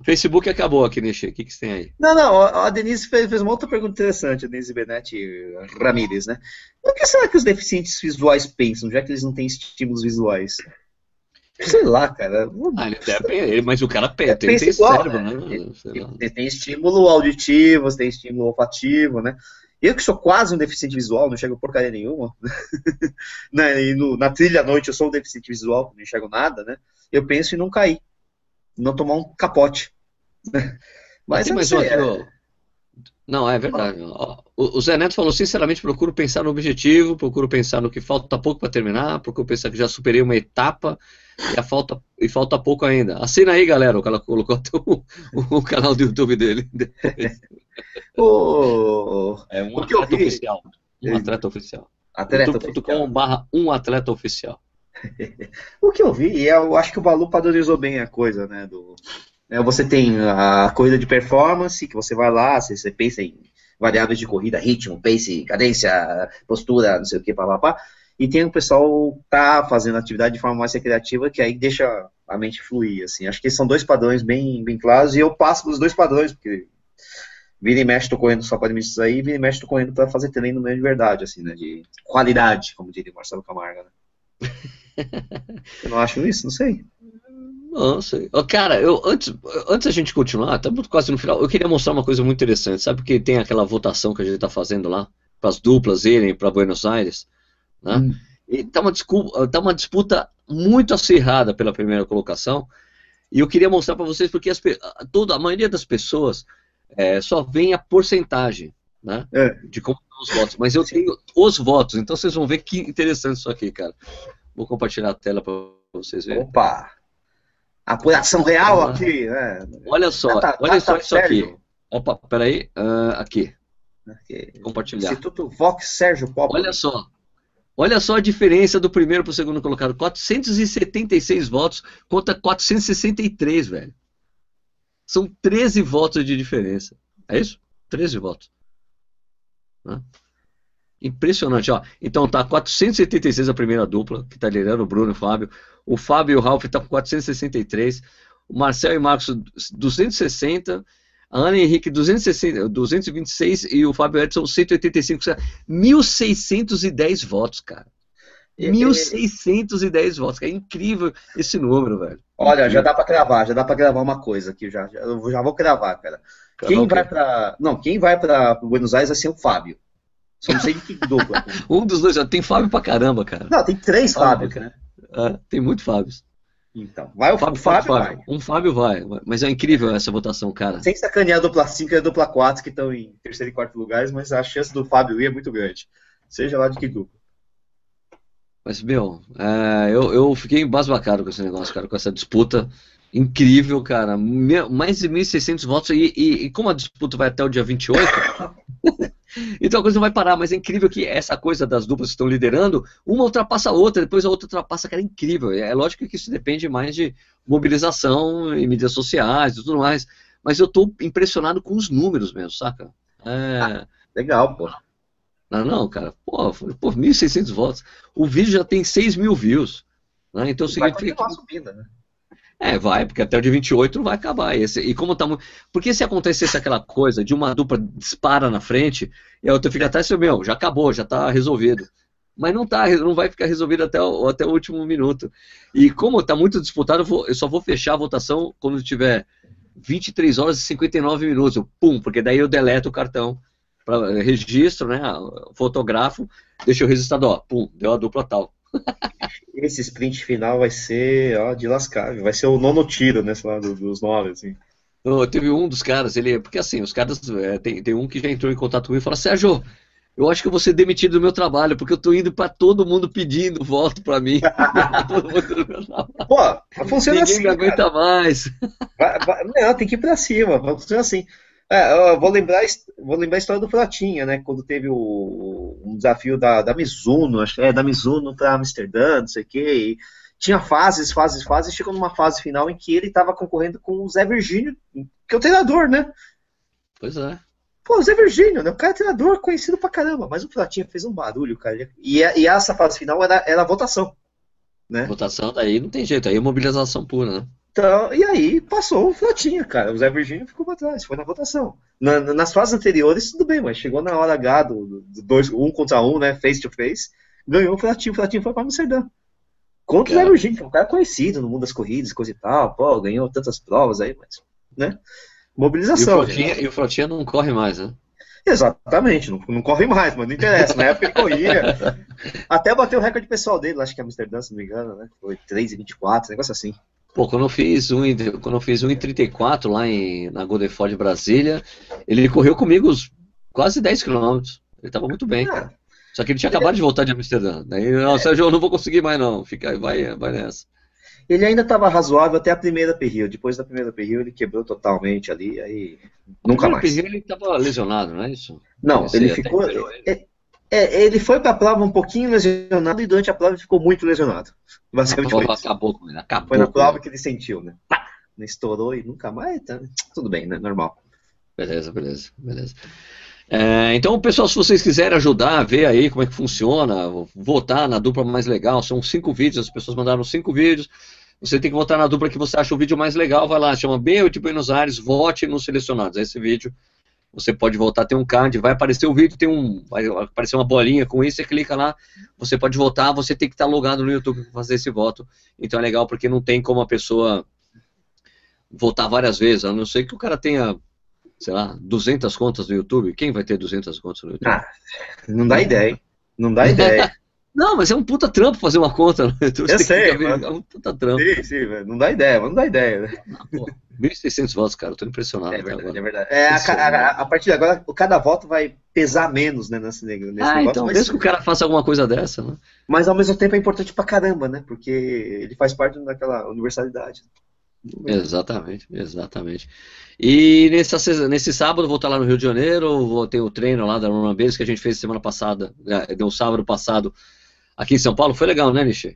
Facebook acabou aqui, Nishi. O que, que você tem aí? Não, não, a Denise fez, uma outra pergunta interessante, a Denise Benetti Ramírez, né? O que será que os deficientes visuais pensam, já que eles não têm estímulos visuais? Sei lá, cara. Ah, ele deve, mas o cara pensa, ele tem igual, cérebro, né? né? Ele, tem estímulo auditivo, tem estímulo olfativo, né? Eu que sou quase um deficiente visual, não enxergo porcaria nenhuma. né? e no, na trilha à noite eu sou um deficiente visual, não enxergo nada, né? Eu penso em não cair, não tomar um capote. Mas, mas é... Não, é verdade. O, Zé Neto falou, sinceramente, procuro pensar no objetivo, procuro pensar no que falta pouco para terminar, procuro pensar que já superei uma etapa e, a falta, e falta pouco ainda. Assina aí, galera, o cara colocou até o, o, canal do YouTube dele. oh, é um atleta oficial. Um atleta oficial. youtube.com barra um atleta oficial. o que eu vi, e eu acho que o Balu padronizou bem a coisa, né, do né, você tem a corrida de performance, que você vai lá, você, você pensa em variáveis de corrida, ritmo, pace, cadência, postura, não sei o que, papapá. E tem o pessoal tá fazendo atividade de forma mais recreativa, que aí deixa a mente fluir, assim. Acho que são dois padrões bem, bem claros, e eu passo pelos dois padrões, porque vira e mexe tô correndo só para me aí, vira e mexe tô correndo para fazer treino mesmo de verdade, assim, né, de qualidade, como diria Marcelo Camargo, né. eu não acho isso? Não sei. Nossa, cara, eu, antes, antes a gente continuar, estamos quase no final, eu queria mostrar uma coisa muito interessante. Sabe que tem aquela votação que a gente está fazendo lá, para as duplas irem para Buenos Aires? Né? Hum. E tá uma, disputa, tá uma disputa muito acirrada pela primeira colocação. E eu queria mostrar para vocês porque as, toda, a maioria das pessoas é, só vem a porcentagem né, é. de como os votos. Mas eu tenho os votos, então vocês vão ver que interessante isso aqui, cara. Vou compartilhar a tela para vocês verem. Opa! apuração real aqui. Né? Olha só, tá, olha tá, só isso aqui. Opa, peraí, uh, aqui. aqui. Compartilhar. Instituto Vox Sérgio Pop. Olha só. Olha só a diferença do primeiro para o segundo colocado. 476 votos contra 463, velho. São 13 votos de diferença. É isso? 13 votos. Né? Impressionante, ó. Então tá 476 a primeira dupla, que tá liderando o Bruno e o Fábio. O Fábio e o Ralf tá com 463. O Marcel e o Marcos 260. A Ana Henrique 260, 226 e o Fábio Edson 185. 1.610 votos, cara. 1.610 votos. É incrível esse número, velho. Olha, já dá para gravar, já dá para gravar uma coisa aqui, já, já, já vou gravar, cara. Quem vai para, não, quem vai para Buenos Aires vai ser o Fábio. Só não sei de que dupla. um dos dois, tem Fábio pra caramba, cara. Não, tem três Fábios, né? É, tem muito Fábios. Então, vai o Fábio, Fábio, Fábio, vai. Um Fábio vai, mas é incrível essa votação, cara. Sem sacanear a dupla 5 e a dupla 4 que estão em terceiro e quarto lugares, mas a chance do Fábio ir é muito grande. Seja lá de que dupla. Mas, meu, é, eu, eu fiquei embasbacado com esse negócio, cara, com essa disputa incrível, cara. Mais de 1.600 votos e, e, e como a disputa vai até o dia 28, Então a coisa não vai parar, mas é incrível que essa coisa das duplas que estão liderando, uma ultrapassa a outra, depois a outra ultrapassa, cara, é incrível. É lógico que isso depende mais de mobilização em mídias sociais e tudo mais, mas eu estou impressionado com os números mesmo, saca? É... Ah, legal, pô. Não, não, cara, pô, pô 1.600 votos. O vídeo já tem 6 mil views. Né? Então significa que... subindo, né? É, vai, porque até o dia 28 não vai acabar. Esse, e como tá Porque se acontecesse aquela coisa de uma dupla dispara na frente, e a outra fica atrás, meu, já acabou, já tá resolvido. Mas não tá, não vai ficar resolvido até o, até o último minuto. E como tá muito disputado, eu, vou, eu só vou fechar a votação quando tiver 23 horas e 59 minutos. pum, porque daí eu deleto o cartão para registro, né? Fotografo, deixa eu registrado, ó, pum, deu a dupla tal. Esse sprint final vai ser, ó, de lascar, vai ser o nono tiro, né, lá, dos nove, assim. Oh, teve um dos caras, ele, porque assim, os caras, é, tem, tem um que já entrou em contato comigo e falou, Sérgio, eu acho que eu vou ser demitido do meu trabalho, porque eu tô indo para todo mundo pedindo voto para mim. Pô, funciona Ninguém assim. Ninguém aguenta cara. mais. Vai, vai, não, tem que ir para cima, funciona assim. É, vou, lembrar, vou lembrar a história do Fratinha, né? Quando teve o, um desafio da, da Mizuno, acho que é da Mizuno para Amsterdã, não sei o quê. tinha fases, fases, fases, chegou numa fase final em que ele estava concorrendo com o Zé Virgínio, que é o treinador, né? Pois é. Pô, o Zé Virgínio, né? O cara é treinador conhecido pra caramba, mas o Fratinha fez um barulho, cara. E, e essa fase final era, era a votação. Né? Votação daí não tem jeito, aí é mobilização pura, né? Então, e aí passou o Flotinha, cara. O Zé Virgínio ficou para trás, foi na votação. Na, nas fases anteriores, tudo bem, mas chegou na hora H do, do dois, um contra um, né? Face to face, ganhou o Flotinho. O Flotinho foi para Amsterdã. Contra cara. o Zé Virgínio, que é um cara conhecido no mundo das corridas, coisa e tal, pô, ganhou tantas provas aí, mas, né? Mobilização. E o Flotinha, não corre mais, né? Exatamente, não, não, corre mais, mas não interessa. Na época ele corria. até bateu o recorde pessoal dele, acho que é Amsterdã, se não me engano, né? Foi 3,24, negócio assim. Pô, quando eu fiz um, quando eu fiz um em 34 lá em, na Golden Ford Brasília, ele correu comigo os quase 10 km. Ele tava muito bem, cara. Só que ele tinha acabado de voltar de Amsterdã. Daí, não, Sérgio, eu não vou conseguir mais não. Fica, vai, vai nessa. Ele ainda estava razoável até a primeira peril. Depois da primeira peril ele quebrou totalmente ali, aí nunca mais. Peril ele estava lesionado, não é isso? Não, ele ficou. É, é, ele foi para a prova um pouquinho lesionado e durante a prova ele ficou muito lesionado. Basicamente prova acabou com ele, acabou. Foi na prova que ele sentiu, né? Pá! Estourou e nunca mais. Tá... Tudo bem, né? Normal. Beleza, beleza, beleza. É, então, pessoal, se vocês quiserem ajudar a ver aí como é que funciona, votar na dupla mais legal, são cinco vídeos, as pessoas mandaram cinco vídeos. Você tem que votar na dupla que você acha o vídeo mais legal, vai lá, chama B8 Buenos Aires, vote nos selecionados. Esse vídeo você pode voltar, tem um card, vai aparecer o vídeo, tem um, vai aparecer uma bolinha com isso, você clica lá, você pode votar, você tem que estar logado no YouTube para fazer esse voto. Então é legal porque não tem como a pessoa votar várias vezes, a não ser que o cara tenha, sei lá, 200 contas no YouTube. Quem vai ter 200 contas no YouTube? Ah, não dá ideia, hein? Não dá ideia. Não, mas é um puta trampo fazer uma conta no YouTube. Eu sei, mas... É um puta trampo. Sim, sim, não dá ideia, mas não dá ideia, né? Não, pô, 1.600 votos, cara, eu tô impressionado. É verdade, é verdade. É, a, a, a, partir de agora, cada voto vai pesar menos, né, nesse, nesse ah, negócio. então, mas... mesmo que o cara faça alguma coisa dessa, né? Mas ao mesmo tempo é importante pra caramba, né? Porque ele faz parte daquela universalidade. Exatamente, exatamente. E nesse, nesse sábado vou estar lá no Rio de Janeiro, vou ter o treino lá da Roman Base que a gente fez semana passada, é, deu sábado passado aqui em São Paulo. Foi legal, né, Nishi?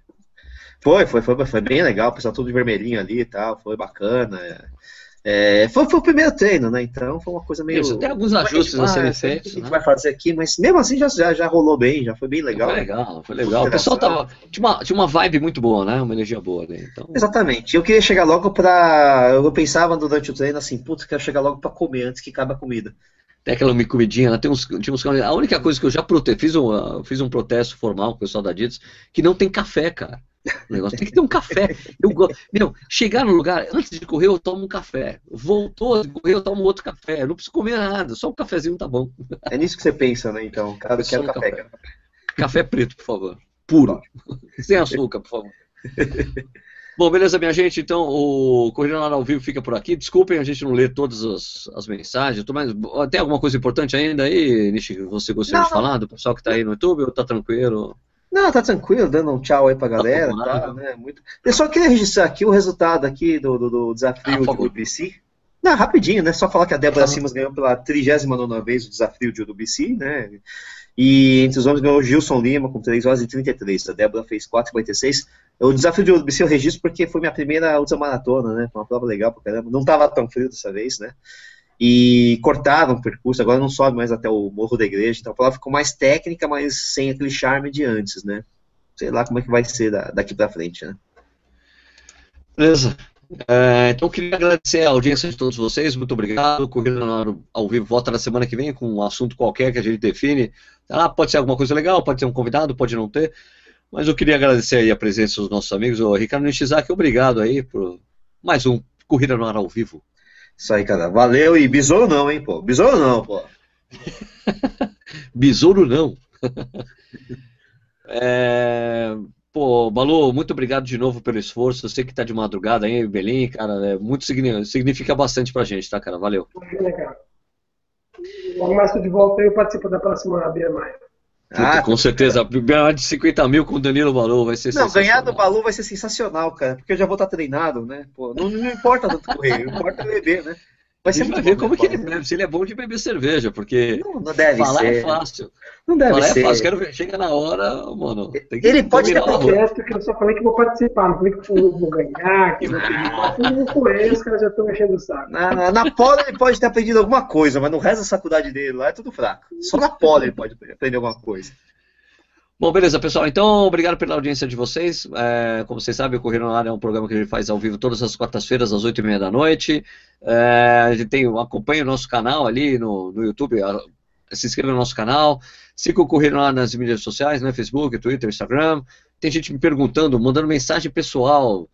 Foi, foi, foi, foi bem legal, o pessoal tudo de vermelhinho ali e tal, foi bacana. É, foi, foi o primeiro treino, né? Então foi uma coisa meio. Isso, tem alguns ajustes a, serem feitos. A gente né? vai fazer aqui, mas mesmo assim já, já, já rolou bem, já foi bem legal. Foi legal, foi legal. O pessoal tava. Tinha uma, tinha uma vibe muito boa, né? Uma energia boa ali. Então... Exatamente. Eu queria chegar logo pra. Eu pensava durante o treino assim, putz, quero chegar logo pra comer antes que acabe a comida. Tem aquela comidinha, né? tem uns, tinha uns, a única coisa que eu já prote, fiz, um, fiz um protesto formal com o pessoal da Adidas, que não tem café, cara. O negócio tem que ter um café. Eu gosto. Meu, chegar no lugar, antes de correr, eu tomo um café. Voltou de correr, eu tomo outro café. Eu não preciso comer nada, só um cafezinho tá bom. É nisso que você pensa, né? Então, cara, eu quero café. café. Café preto, por favor. Puro. Sem açúcar, por favor. Bom, beleza, minha gente. Então, o Corrida ao Vivo fica por aqui. Desculpem a gente não ler todas as, as mensagens. Mas, tem alguma coisa importante ainda aí, Nishi, que você gostaria não, de falar do pessoal que está aí no YouTube ou tá tranquilo? Não, tá tranquilo, dando um tchau aí pra tá galera. Tá, tá, né, muito... Eu só queria registrar aqui o resultado aqui do, do, do desafio ah, do PC. Não, rapidinho, né? Só falar que a Débora. Simas ganhou pela 39 vez o desafio de UBC, né? E entre os homens ganhou o Gilson Lima com 3 horas e 33. A Débora fez 4,56. O desafio de UBC eu registro porque foi minha primeira ultramaratona, né? Foi uma prova legal pra caramba. Não tava tão frio dessa vez, né? E cortaram o percurso, agora não sobe mais até o Morro da Igreja. Então a prova ficou mais técnica, mas sem aquele charme de antes, né? Sei lá como é que vai ser daqui pra frente, né? Beleza. É, então, queria agradecer a audiência de todos vocês, muito obrigado. Corrida ao vivo volta na semana que vem com um assunto qualquer que a gente define. Ah, pode ser alguma coisa legal, pode ter um convidado, pode não ter. Mas eu queria agradecer aí a presença dos nossos amigos. O Ricardo Nishizaki, obrigado aí por mais um Corrida no Ar ao vivo. Isso aí, cara. Valeu e besouro não, hein, pô. Besouro não, pô. besouro não. é... Pô, Balu, muito obrigado de novo pelo esforço. Eu sei que tá de madrugada aí, Belém, cara. É, muito significa bastante pra gente, tá, cara? Valeu. É, cara. Logo mais de volta eu participo da próxima Beer Maia. Ah, com certeza. Ganhar de 50 mil com o Danilo Balu vai ser Não, ganhar do Balu vai ser sensacional, cara. Porque eu já vou estar treinado, né? Pô, não, não importa tanto correr, importa beber, né? Vai ser muito ver como que ele bebe, se ele é bom de beber cerveja, porque não, não deve falar é ser. é fácil. Não deve falar é ser. é fácil, quero ver, chega na hora, mano. ele pode ter protesto que eu só falei que vou participar, não falei que vou ganhar, que vou correr, os caras já estão mexendo o saco. Na, na pole ele pode ter aprendido alguma coisa, mas no resto da faculdade dele lá é tudo fraco. Só na pole ele pode aprender alguma coisa. Bom, beleza, pessoal. Então, obrigado pela audiência de vocês. É, como vocês sabem, o Correio Ar é um programa que a gente faz ao vivo todas as quartas-feiras, às oito e meia da noite. É, a gente tem, acompanha o nosso canal ali no, no YouTube, se inscreva no nosso canal. Siga o Correio Ar nas mídias sociais, né? Facebook, Twitter, Instagram. Tem gente me perguntando, mandando mensagem pessoal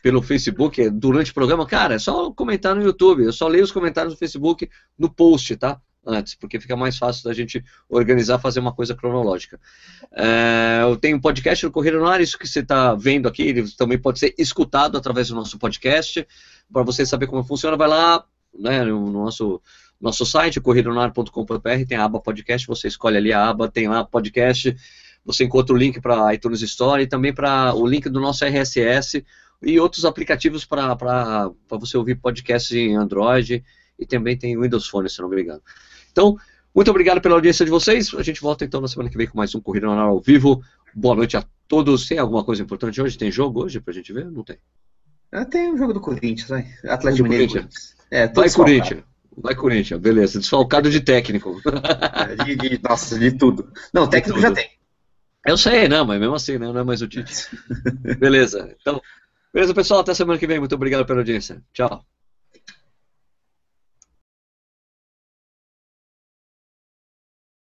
pelo Facebook durante o programa. Cara, é só comentar no YouTube. Eu só leio os comentários do Facebook no post, tá? Antes, porque fica mais fácil da gente organizar, fazer uma coisa cronológica. É, eu tenho um podcast no Correio no isso que você está vendo aqui, ele também pode ser escutado através do nosso podcast. Para você saber como funciona, vai lá né, no nosso, nosso site, corredonar.com.br, tem a aba podcast, você escolhe ali a aba, tem lá podcast, você encontra o link para iTunes Store e também para o link do nosso RSS e outros aplicativos para você ouvir podcasts em Android e também tem Windows Phone, se não me engano. Então, muito obrigado pela audiência de vocês. A gente volta então na semana que vem com mais um Corrida ao Vivo. Boa noite a todos. Tem alguma coisa importante hoje? Tem jogo hoje pra gente ver? Não tem. Ah, tem um jogo do Corinthians, vai. Atlético Mineiro. É, vai Corinthians. Vai Corinthians, beleza. Desfalcado de técnico. É, de, de, nossa, de tudo. Não, técnico já tem. Eu sei, não, mas mesmo assim, né, não é mais o Tite. beleza. Então, beleza, pessoal. Até semana que vem. Muito obrigado pela audiência. Tchau.